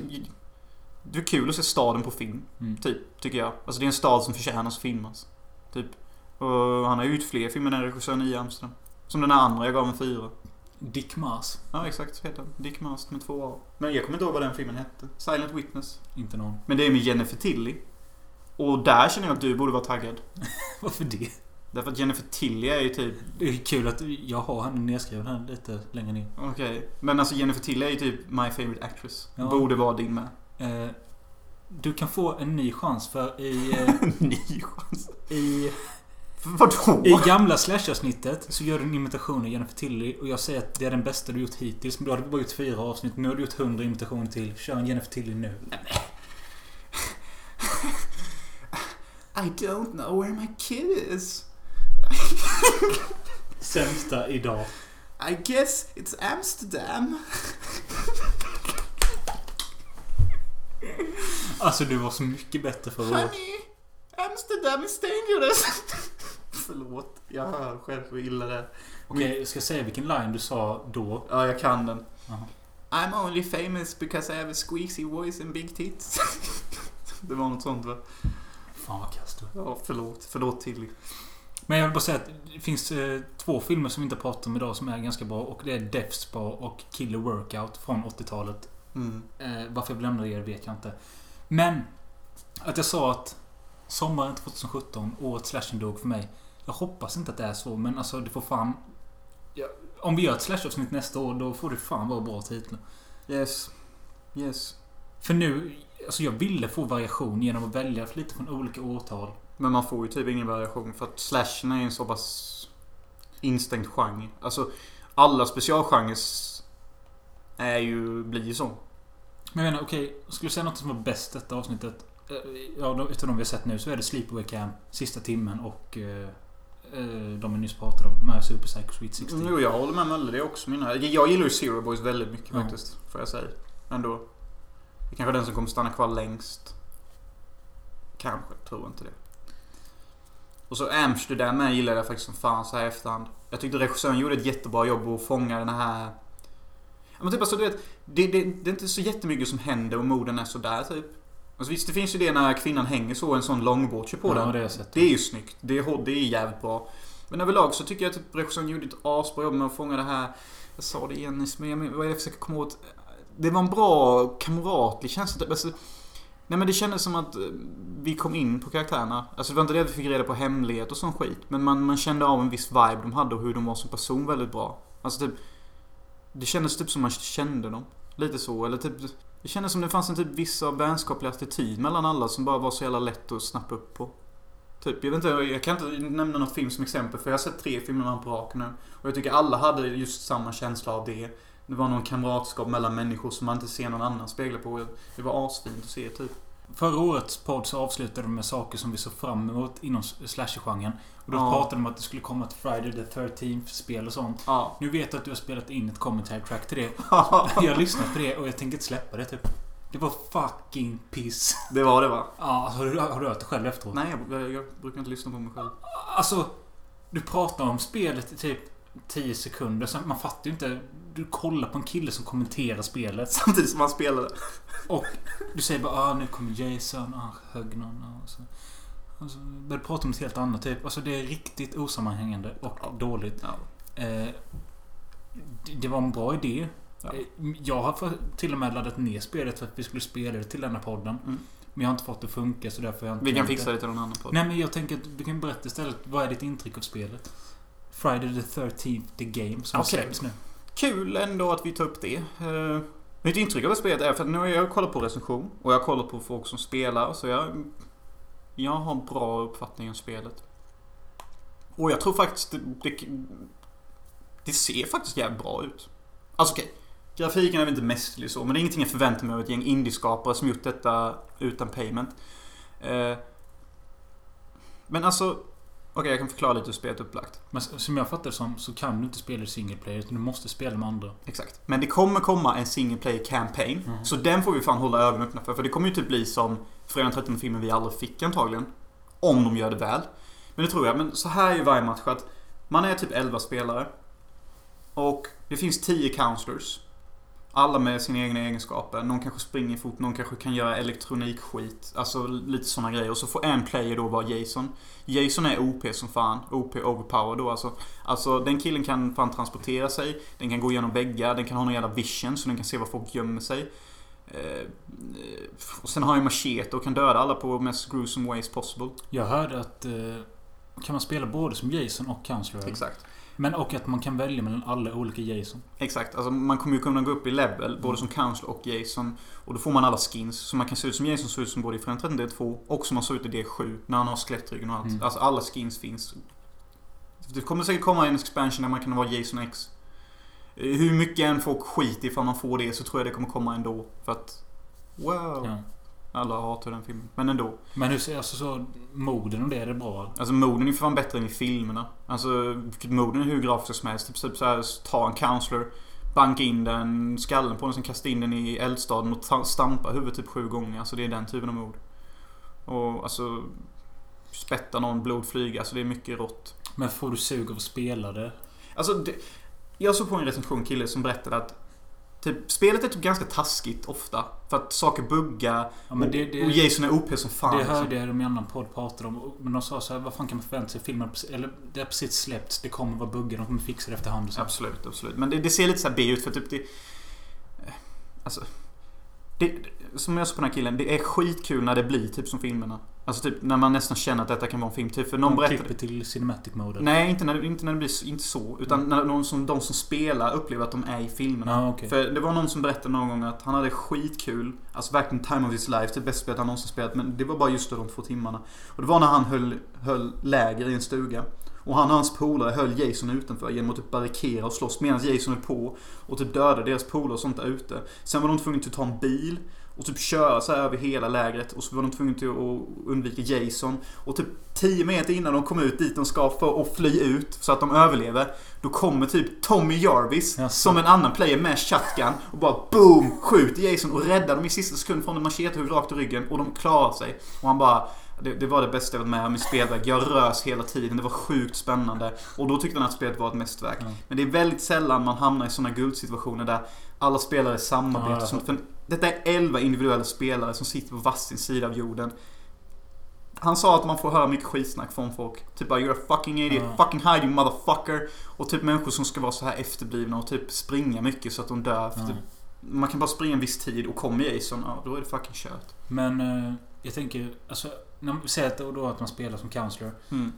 det är kul att se staden på film. Mm. Typ, tycker jag. Alltså det är en stad som förtjänar att filmas. Typ. Och han har gjort fler filmer än regissören i Amsterdam. Som den andra, jag gav en fyra. Dick Mars. Ja, exakt så heter den. Dick Mast med två A. Men jag kommer inte ihåg vad den filmen hette. Silent Witness. Inte någon. Men det är med Jennifer Tilly. Och där känner jag att du borde vara taggad. Varför det? Därför att Jennifer Tilly är ju typ... Det är kul att jag har henne nedskriven här lite längre ner. Okej. Men alltså Jennifer Tilly är ju typ my favorite actress. Ja. Borde vara din med. Eh, du kan få en ny chans för i... Eh, Ny chans. i Vadå? I gamla Slash-avsnittet så gör du en imitation av Jennifer Tilly och jag säger att det är den bästa du gjort hittills. Men du har bara gjort fyra avsnitt. Nu har du gjort hundra imitationer till. Kör en Jennifer Tilly nu. I don't know where my kid is. Sämsta idag. I guess it's Amsterdam. Alltså du var så mycket bättre förra året. Honey, Amsterdam is dangerous. Förlåt, jag hör själv hur illa det är. Okej, jag ska säga vilken line du sa då. Ja, jag kan den. Jaha. I'm only famous because I have a squeezy voice and big tits. det var något sånt va? Fan vad kast du Ja, förlåt. Förlåt Tilly. Men jag vill bara säga att det finns eh, två filmer som vi inte pratat om idag som är ganska bra. Och det är Death Spa och Killer Workout från 80-talet. Mm. Eh, varför jag lämnade er vet jag inte. Men att jag sa att sommaren 2017, året slashen dog för mig. Jag hoppas inte att det är så, men alltså det får fan... Ja, om vi gör ett slash-avsnitt nästa år, då får det fan vara bra titlar. Yes. Yes. För nu, alltså jag ville få variation genom att välja lite från olika årtal. Men man får ju typ ingen variation för att slashen är en så pass instängd genre. Alltså alla specialgenres är ju, blir ju så. Men jag menar, okej, skulle jag säga något som var bäst detta avsnittet? Eh, Ja, utav de vi har sett nu så är det Sleepaway Camp, Sista timmen och... Eh, Eh, de vi nyss pratade om. Med Super Psycho Sweet 16. Jo, jag håller med Mölle. Det är också mina... Jag gillar ju Zero Boys väldigt mycket Ja. faktiskt. Får jag säga. Ändå. Det är kanske den som kommer stanna kvar längst. Kanske. Tror inte det. Och så Amsterdam med gillade jag faktiskt som fan så här i efterhand. Jag tyckte regissören gjorde ett jättebra jobb att fånga den här... Men typ alltså, du vet, det, det, det är inte så jättemycket som händer och morden är sådär typ. Alltså, visst, det finns ju det när kvinnan hänger så en sån långbåt på Ja, den. det sett. Det är ju snyggt. Det är, det är jävligt bra. Men överlag så tycker jag att typ regissören gjorde ett asbra jobb med att fånga det här... Jag sa det igen nyss, men jag, vad jag försöker komma åt? Det var en bra kamratlig känsla. typ. Alltså, nej men det kändes som att eh, vi kom in på karaktärerna. Alltså det var inte det att vi fick reda på hemlighet och sån skit. Men man, man kände av en viss vibe de hade och hur de var som person väldigt bra. Alltså typ... Det kändes typ som man kände dem. Lite så, eller typ... Det kändes som det fanns en typ viss av vänskaplig attityd mellan alla som bara var så jävla lätt att snappa upp på. Typ, jag vet inte, jag kan inte nämna någon film som exempel för jag har sett tre filmer med på rak nu. Och jag tycker alla hade just samma känsla av det. Det var någon kamratskap mellan människor som man inte ser någon annan spegla på. Det var asfint att se typ. Förra årets podd så avslutade de med saker som vi såg fram emot inom slasher-genren. Och då Ja. pratade de om att det skulle komma ett Friday the 13th spel och sånt. Ja. Nu vet jag att du har spelat in ett commentary track till det. Jag har lyssnat på det och jag tänker inte släppa det typ. Det var fucking piss. det var det va? Ja, har du, har du hört det själv efteråt? Nej, jag, jag, jag brukar inte lyssna på mig själv. Alltså, du pratar om spelet i typ 10 sekunder. Sen man fattar ju inte. Du kollar på en kille som kommenterar spelet. Samtidigt som han spelade. Och du säger bara ah, nu kommer Jason, ah, högg någon. ah, Och så, och så börjar prata om ett helt annat typ. Alltså det är riktigt osammanhängande och Ja. dåligt. Ja. Eh, det, det var en bra idé. Ja. Eh, Jag har för, till och med laddat ner spelet för att vi skulle spela det till denna podden. Mm. Men jag har inte fått det att funka så därför har jag inte Vi kan fixa det till någon annan podd. Nej men jag tänker att du kan berätta istället. Vad är ditt intryck av spelet? Friday the 13th the Game som Okej. släpps nu. Kul ändå att vi tar upp det. Uh, mitt intryck av spelet är för nu har jag kollat på recension och jag har kollat på folk som spelar så jag... Jag har en bra uppfattning om spelet. Och jag tror faktiskt det, det, det ser faktiskt jävligt bra ut. Alltså okej. Grafiken är väl inte mästerlig så, men det är ingenting jag förväntar mig av ett gäng indieskapare som gjort detta utan payment. Eh, men alltså... Okej, jag kan förklara lite hur spelet är upplagt. Men som jag fattar det som så kan du inte spela i single player utan du måste spela med andra. Exakt. Men det kommer komma en single player campaign. Mhm. Så den får vi fan hålla ögonen öppna för. För det kommer ju typ bli som Fredag den 13 filmen vi aldrig fick antagligen. Om de gör det väl. Men det tror jag. Men så här är ju varje match att man är typ 11 spelare. Och det finns 10 counselors. Alla med sina egna egenskaper. Någon kanske springer fort, någon kanske kan göra elektronikskit. Alltså lite sådana grejer. Och så får en player då vara Jason. Jason är OP som fan. OP overpower då alltså. Alltså den killen kan fan transportera sig. Den kan gå igenom väggar. Den kan ha någon jävla vision så den kan se var folk gömmer sig. Eh, och sen har han ju machete och kan döda alla på mest gruesome ways possible. Jag hörde att... Eh, kan man spela både som Jason och Counselor? Exakt. Men och att man kan välja mellan alla olika Jason. Exakt. Alltså man kommer ju kunna gå upp i level både som Counselor och Jason. Och då får man alla skins. Så man kan se ut som Jason, ser ut som både i den 13 D2 och som han såg ut i D7. När han har skelettryggen och allt. Mm. Alltså alla skins finns. Det kommer säkert komma en expansion där man kan vara Jason X. Eh, Hur mycket än folk skiter ifall man får det så tror jag det kommer komma ändå. För att... Wow. Ja. Alla hatar den filmen. Men ändå. Men hur ser alltså så... Moden och det, är det bra? Alltså moden är fan bättre än i filmerna. Alltså moden är hur grafisk som helst. Typ, typ såhär, ta en counselor, banka in den, skallen på den, sen kasta in den i eldstaden och ta- stampa huvudet typ sju gånger. Alltså det är den typen av mod. Och alltså... Spätta någon, blod flyga. Alltså det är mycket rått. Men får du sug av att spela det? Alltså, det, jag såg på en recension kille som berättade att Typ, spelet är typ ganska taskigt ofta. För att saker buggar. Ja, det, och, det, och Jason är OP som fan. det liksom. hörde jag de i en annan podd pratade om. Men de sa så här, vad fan kan man förvänta sig? Filmen, eller det har precis släppts. Det kommer vara buggar. De kommer fixa det efterhand och så. Absolut, absolut. Men det, det ser lite så här B ut för typ det... Alltså... Det, som jag sa på den här killen, det är skitkul när det blir typ som filmerna. Alltså typ när man nästan känner att detta kan vara en film. Typ för någon De berättade... klipper till Cinematic Mode. Nej, inte när, det- inte när det blir inte så. Utan när någon som, de som spelar upplever att de är i filmerna. Ja, okej. För det var någon som berättade någon gång att han hade skitkul. Alltså verkligen time of his life. Det bästa spelet han någonsin spelat. Men det var bara just de två timmarna. Och det var när han höll, höll läger i en stuga. Och han och hans polare höll Jason utanför genom att typ barrikera och slåss medan Jason höll på. Och typ döda deras polare och sånt där ute. Sen var de tvungna att ta en bil och typ köra så här över hela lägret. Och så var de tvungna till att undvika Jason. Och typ 10 meter innan de kom ut dit de ska för att fly ut så att de överlever. Då kommer typ Tommy Jarvis som en annan player med shotgun och bara boom! Skjuter Jason och räddar dem i sista sekund från en machetehugg rakt i ryggen. Och de klarar sig. Och han bara det, det var det bästa jag varit med om i spelverk. Jag rös hela tiden. Det var sjukt spännande. Och då tyckte han att spelet var ett mästerverk. Ja. Men det är väldigt sällan man hamnar i sådana guldsituationer där alla spelare samarbetar. Ja, ja. Som, för detta är 11 individuella spelare som sitter på varsin sida av jorden. Han sa att man får höra mycket skitsnack från folk. Typ bara 'You're a fucking idiot, Ja. fucking hide you motherfucker' Och typ människor som ska vara så här efterblivna och typ springa mycket så att de dör. Ja. typ, man kan bara springa en viss tid och kommer Jason, ja då är det fucking kört. Men eh, jag tänker, alltså, när man säger att, då att man spelar som counselor. Mm.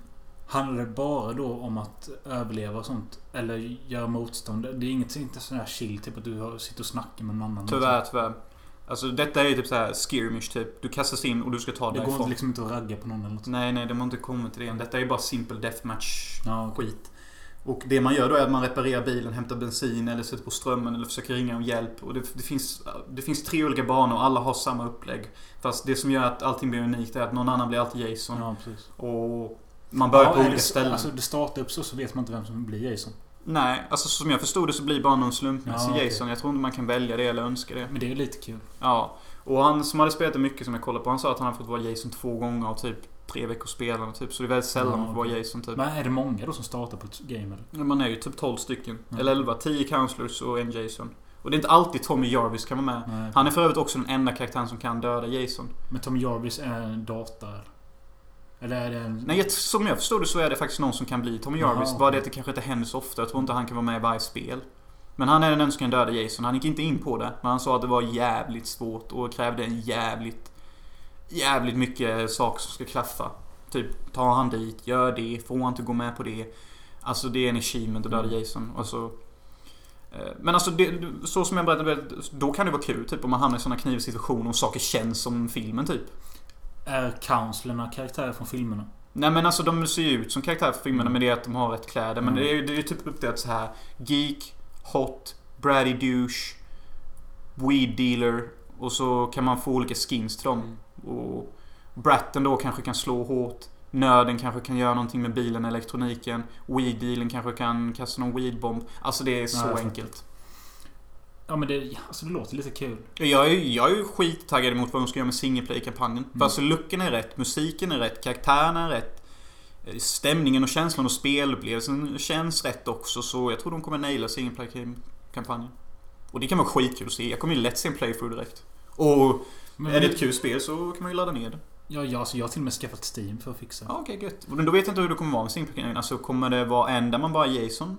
Handlar det bara då om att överleva och sånt? Eller göra motstånd? Det är inget inte sån här chill, typ att du sitter och snackar med någon annan. Tyvärr, tyvärr. Alltså detta är typ så här skirmish typ. Du kastas in och du ska ta Det går därifrån. inte liksom inte att ragga på någon eller något. Nej, nej, de har inte kommit till det än. Detta är bara simple deathmatch Ja, skit. Och det man gör då är att man reparerar bilen, hämtar bensin eller sätter på strömmen eller försöker ringa om hjälp. Och det, det, finns, det finns tre olika banor och alla har samma upplägg. Fast det som gör att allting blir unikt är att någon annan blir alltid Jason. Ja, precis. Och man börjar Ja, på olika det så- ställen. Alltså det startar upp så, så vet man inte vem som blir Jason. Nej, alltså som jag förstod det så blir bara någon slumpmässig Ja. Jason. Jag tror inte man kan välja det eller önska det. Men det är lite kul. Ja. Och han som hade spelat det mycket som jag kollade på, han sa att han hade fått vara Jason två gånger och typ tre veckors spelande typ. Så det är väldigt sällan man får vara. Jason typ. Men är det många då som startar på ett game eller? Ja, Man är ju typ 12 stycken. Ja. Eller 11. 10 counselors och en Jason. Och det är inte alltid Tommy Jarvis kan vara med. Nej. Han är för övrigt också den enda karaktären som kan döda Jason. Men Tom Jarvis är en data? Eller. Nej, som jag förstår det så är det faktiskt någon som kan bli Tommy Jarvis. okej. Bara det att det kanske inte händer så ofta. Jag tror inte han kan vara med i varje spel. Men han är den enda som kan döda Jason. Han gick inte in på det. Men han sa att det var jävligt svårt och krävde en jävligt... Jävligt mycket saker som ska klaffa. Typ, ta han dit, gör det, få han inte gå med på det. Alltså det är en achievement att döda Mm. Jason. Och så, eh, men alltså det, så som jag berättade, då kan det vara kul typ om man hamnar i sådana knivsituationer och saker känns som filmen typ. Är counselorna karaktärer från filmerna? Nej men alltså de ser ju ut som karaktärer för filmerna Mm. med det att de har rätt kläder. Men Mm. det är ju det är ju typ uppdelat så här Geek, Hot, Braddy Douche, Weed Dealer och så kan man få olika skins till dem. Och Bratten då kanske kan slå hårt. Nörden kanske kan göra någonting med bilen, elektroniken. Weed dealen kanske kan kasta någon weedbomb. Alltså det är så fattar. enkelt. Ja men det, alltså, det låter lite kul. Jag är, jag är ju skittaggad emot vad de ska göra med singleplay-kampanjen. För Mm. alltså looken är rätt, musiken är rätt, karaktärerna är rätt. eh, Stämningen och känslan och spelupplevelsen känns rätt också. Så jag tror de kommer naila singleplay-kampanjen. Och det kan vara skitkul att se. Jag kommer ju lätt se en playthrough direkt. Och Men, är det ett kul spel så kan man ju ladda ner det. Ja, ja alltså, jag har till och med skaffat Steam för att fixa. Ja, okej gött. Men då vet jag inte hur det kommer vara med singleplay Alltså kommer det vara en där man bara är Jason?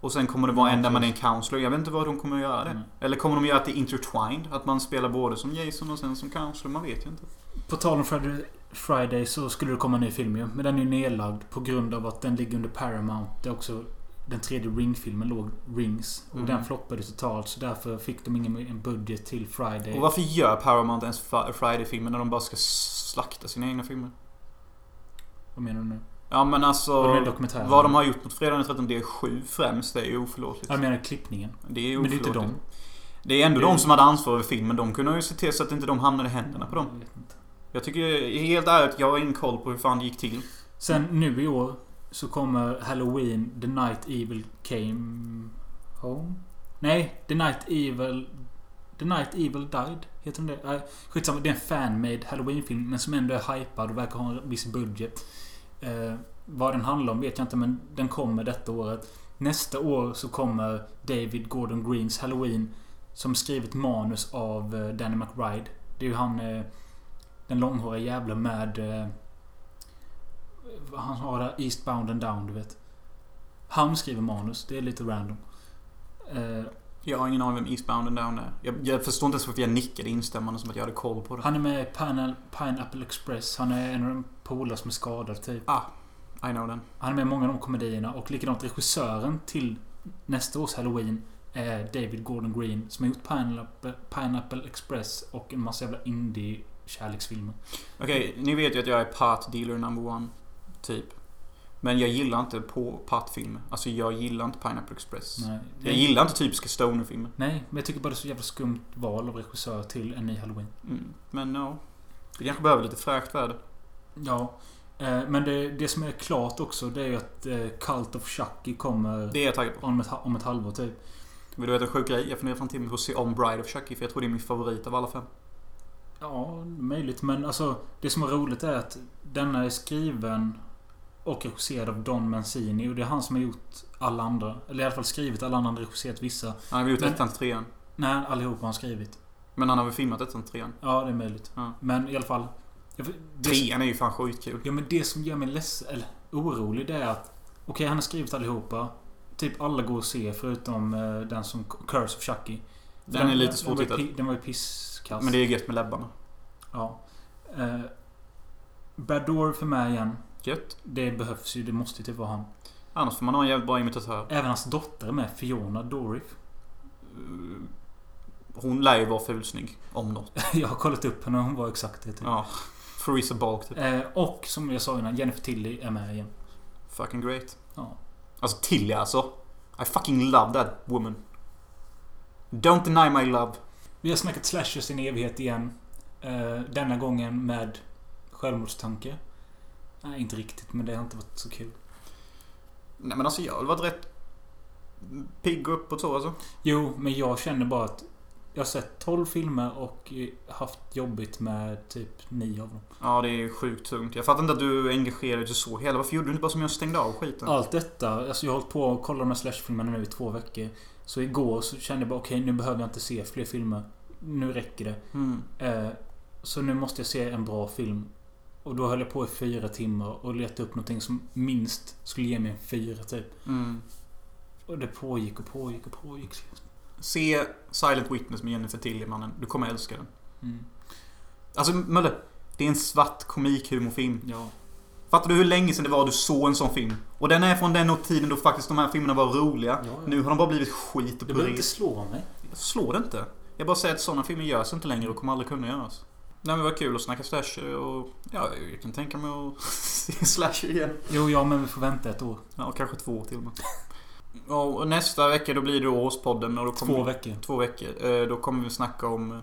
Och sen kommer det vara en där man är en counselor. Jag vet inte vad de kommer att göra det. Mm. Eller kommer de göra att det är intertwined? Att man spelar både som Jason och sen som counselor? Man vet ju inte. På tal om Friday, Friday så skulle det komma en ny film ju. Men den är ju nedlagd på grund av att den ligger under Paramount. Det är också den tredje Ring-filmen låg Rings. Och Mm. den floppade totalt. Så därför fick de ingen en budget till Friday. Och varför gör Paramount ens Fri- Friday-filmer när de bara ska slakta sina egna filmer? Vad menar du nu? Ja men alltså... Vad de har gjort mot Fredag den 13 del 7 främst, det är ju oförlåtligt. Ja, Jag menar klippningen. Det är ju Men det är oförlåtligt. inte de. Det är ändå Det är- de som hade ansvar över filmen. De kunde ju se till så att inte de hamnade i händerna på dem. Jag vet inte. Jag tycker helt ärligt, jag har ingen koll på hur fan det gick till. Sen nu i år så kommer Halloween The Night Evil Came Home? Nej, The Night Evil... The Night Evil Died. Heter den det? Skitsamma. Det är en fan-made Halloween-film men som ändå är hypad och verkar ha en viss budget. Eh, vad den handlar om vet jag inte men den kommer detta året. Nästa år så kommer David Gordon Greens Halloween som skrivit manus av eh, Danny McBride. Det är ju han... Eh, den långhåriga jävla med... Eh, han har det Eastbound and Down, du vet. Han skriver manus. Det är lite random. Eh, Jag har ingen aning vem Eastbound and Down är. Jag, jag förstår inte ens varför jag nickade instämmande som att jag hade koll på det. han är med i Pine, Pineapple Express. Han är en av de polare som är skadad, typ. Ah, I know den. Han är med i många av de komedierna. Och likadant regissören till nästa års Halloween är David Gordon Green. Som har gjort Pineapple, Pineapple Express och en massa jävla indie-kärleksfilmer. Okej, ni vet ju att jag är part dealer number one. Typ. Men jag gillar inte på partfilmer. Alltså jag gillar inte Pineapple Express. Nej. Jag gillar inte typiska stonerfilmer. Nej, men jag tycker bara det är så jävla skumt val av regissör till en ny Halloween. Mm. Men ja. Vi kanske behöver lite fräscht väder. Ja. Eh, men det, det som är klart också det är att eh, Cult of Chucky kommer Det är jag taggad på. om ett, om ett halvår typ. Vill du veta en sjuk grej? Jag funderar fram till på att se om Bride of Chucky för jag tror det är min favorit av alla fem. Ja, möjligt. Men alltså det som är roligt är att denna är skriven och regisserad av Don Mancini. Och det är han som har gjort alla andra. Eller i alla fall skrivit alla andra. Regisserat vissa. Han har gjort ettan till trean. Nej, allihopa har han skrivit. Men han har väl filmat ettan till trean. Ja, det är möjligt. Ja. Men i alla fall. Trean är ju fan skitkul. ja, men det som gör mig ledsen, eller orolig, det är att Okej, han har skrivit allihopa. Typ alla går att se förutom eh, den som Curse of Chucky. Den är lite den var ju svårtittad. pi- Den var ju pisskass. Men det är gött med läbbarna. Ja. Eh, Bador för mig igen. Gött. Det behövs ju. Det måste ju typ vara han. Annars får man ha en jävligt bra imitatör. Även hans dotter är med. Fiona Dourif. Hon lär ju vara fulsnygg. Om något. Jag har kollat upp henne och hon var exakt det. Typ. Ja. Theresa Balk typ. Eh, och som jag sa innan, Jennifer Tilly är med igen. Fucking great. Ja. Alltså Tilly alltså. I fucking love that woman. Don't deny my love. Vi har snackat slashers i en evighet igen. Eh, denna gången med självmordstanke. Nej, inte riktigt. Men det har inte varit så kul. Nej men alltså jag har varit rätt pigg och uppåt så alltså. Jo, men jag känner bara att jag har sett 12 filmer och haft jobbigt med typ 9 av dem. Ja det är sjukt tungt. Jag fattar inte att du engagerade dig så hela. Varför gjorde du inte bara som jag stängde av skiten? Allt detta, alltså jag har hållit på och kollat de här slashfilmerna nu i två veckor. Så igår så kände jag bara okej, nu behöver jag inte se fler filmer. Nu räcker det. Mm. Eh, så nu måste jag se en bra film. Och då höll jag på i fyra timmar och letade upp någonting som minst skulle ge mig en fyra typ. Mm. Och det pågick och pågick och pågick. Se Silent Witness med Jennifer Tilly mannen. Du kommer älska den. Mm. Alltså Mölle. Det är en svart komikhumorfilm. Ja. Fattar du hur länge sedan det var du såg en sån film? Och den är från den tiden då faktiskt de här filmerna var roliga. Ja, ja. Nu har de bara blivit skit och Du behöver puré. inte slå mig. Slår det inte. Jag bara säger att sådana filmer görs inte längre och kommer aldrig kunna göras. Nej men vad kul att snacka slasher och... Ja, jag kan tänka mig att se slasher igen. Jo, ja, men vi får vänta ett år. Ja, kanske två till och med. Och nästa vecka då blir det Årspodden och då kommer Två veckor. Två veckor. Eh, Då kommer vi snacka om...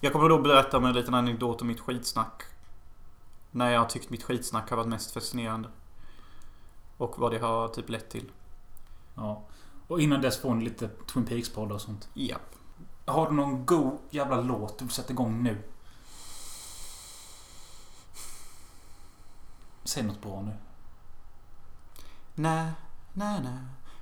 Jag kommer då berätta om en liten anekdot om mitt skitsnack. När jag har tyckt mitt skitsnack har varit mest fascinerande. Och vad det har typ lett till. Ja. Och innan dess får ni lite Twin Peaks-poddar och sånt. Japp. Har du någon god jävla låt du vill sätta igång nu? Säg något bra nu. Na, na, na.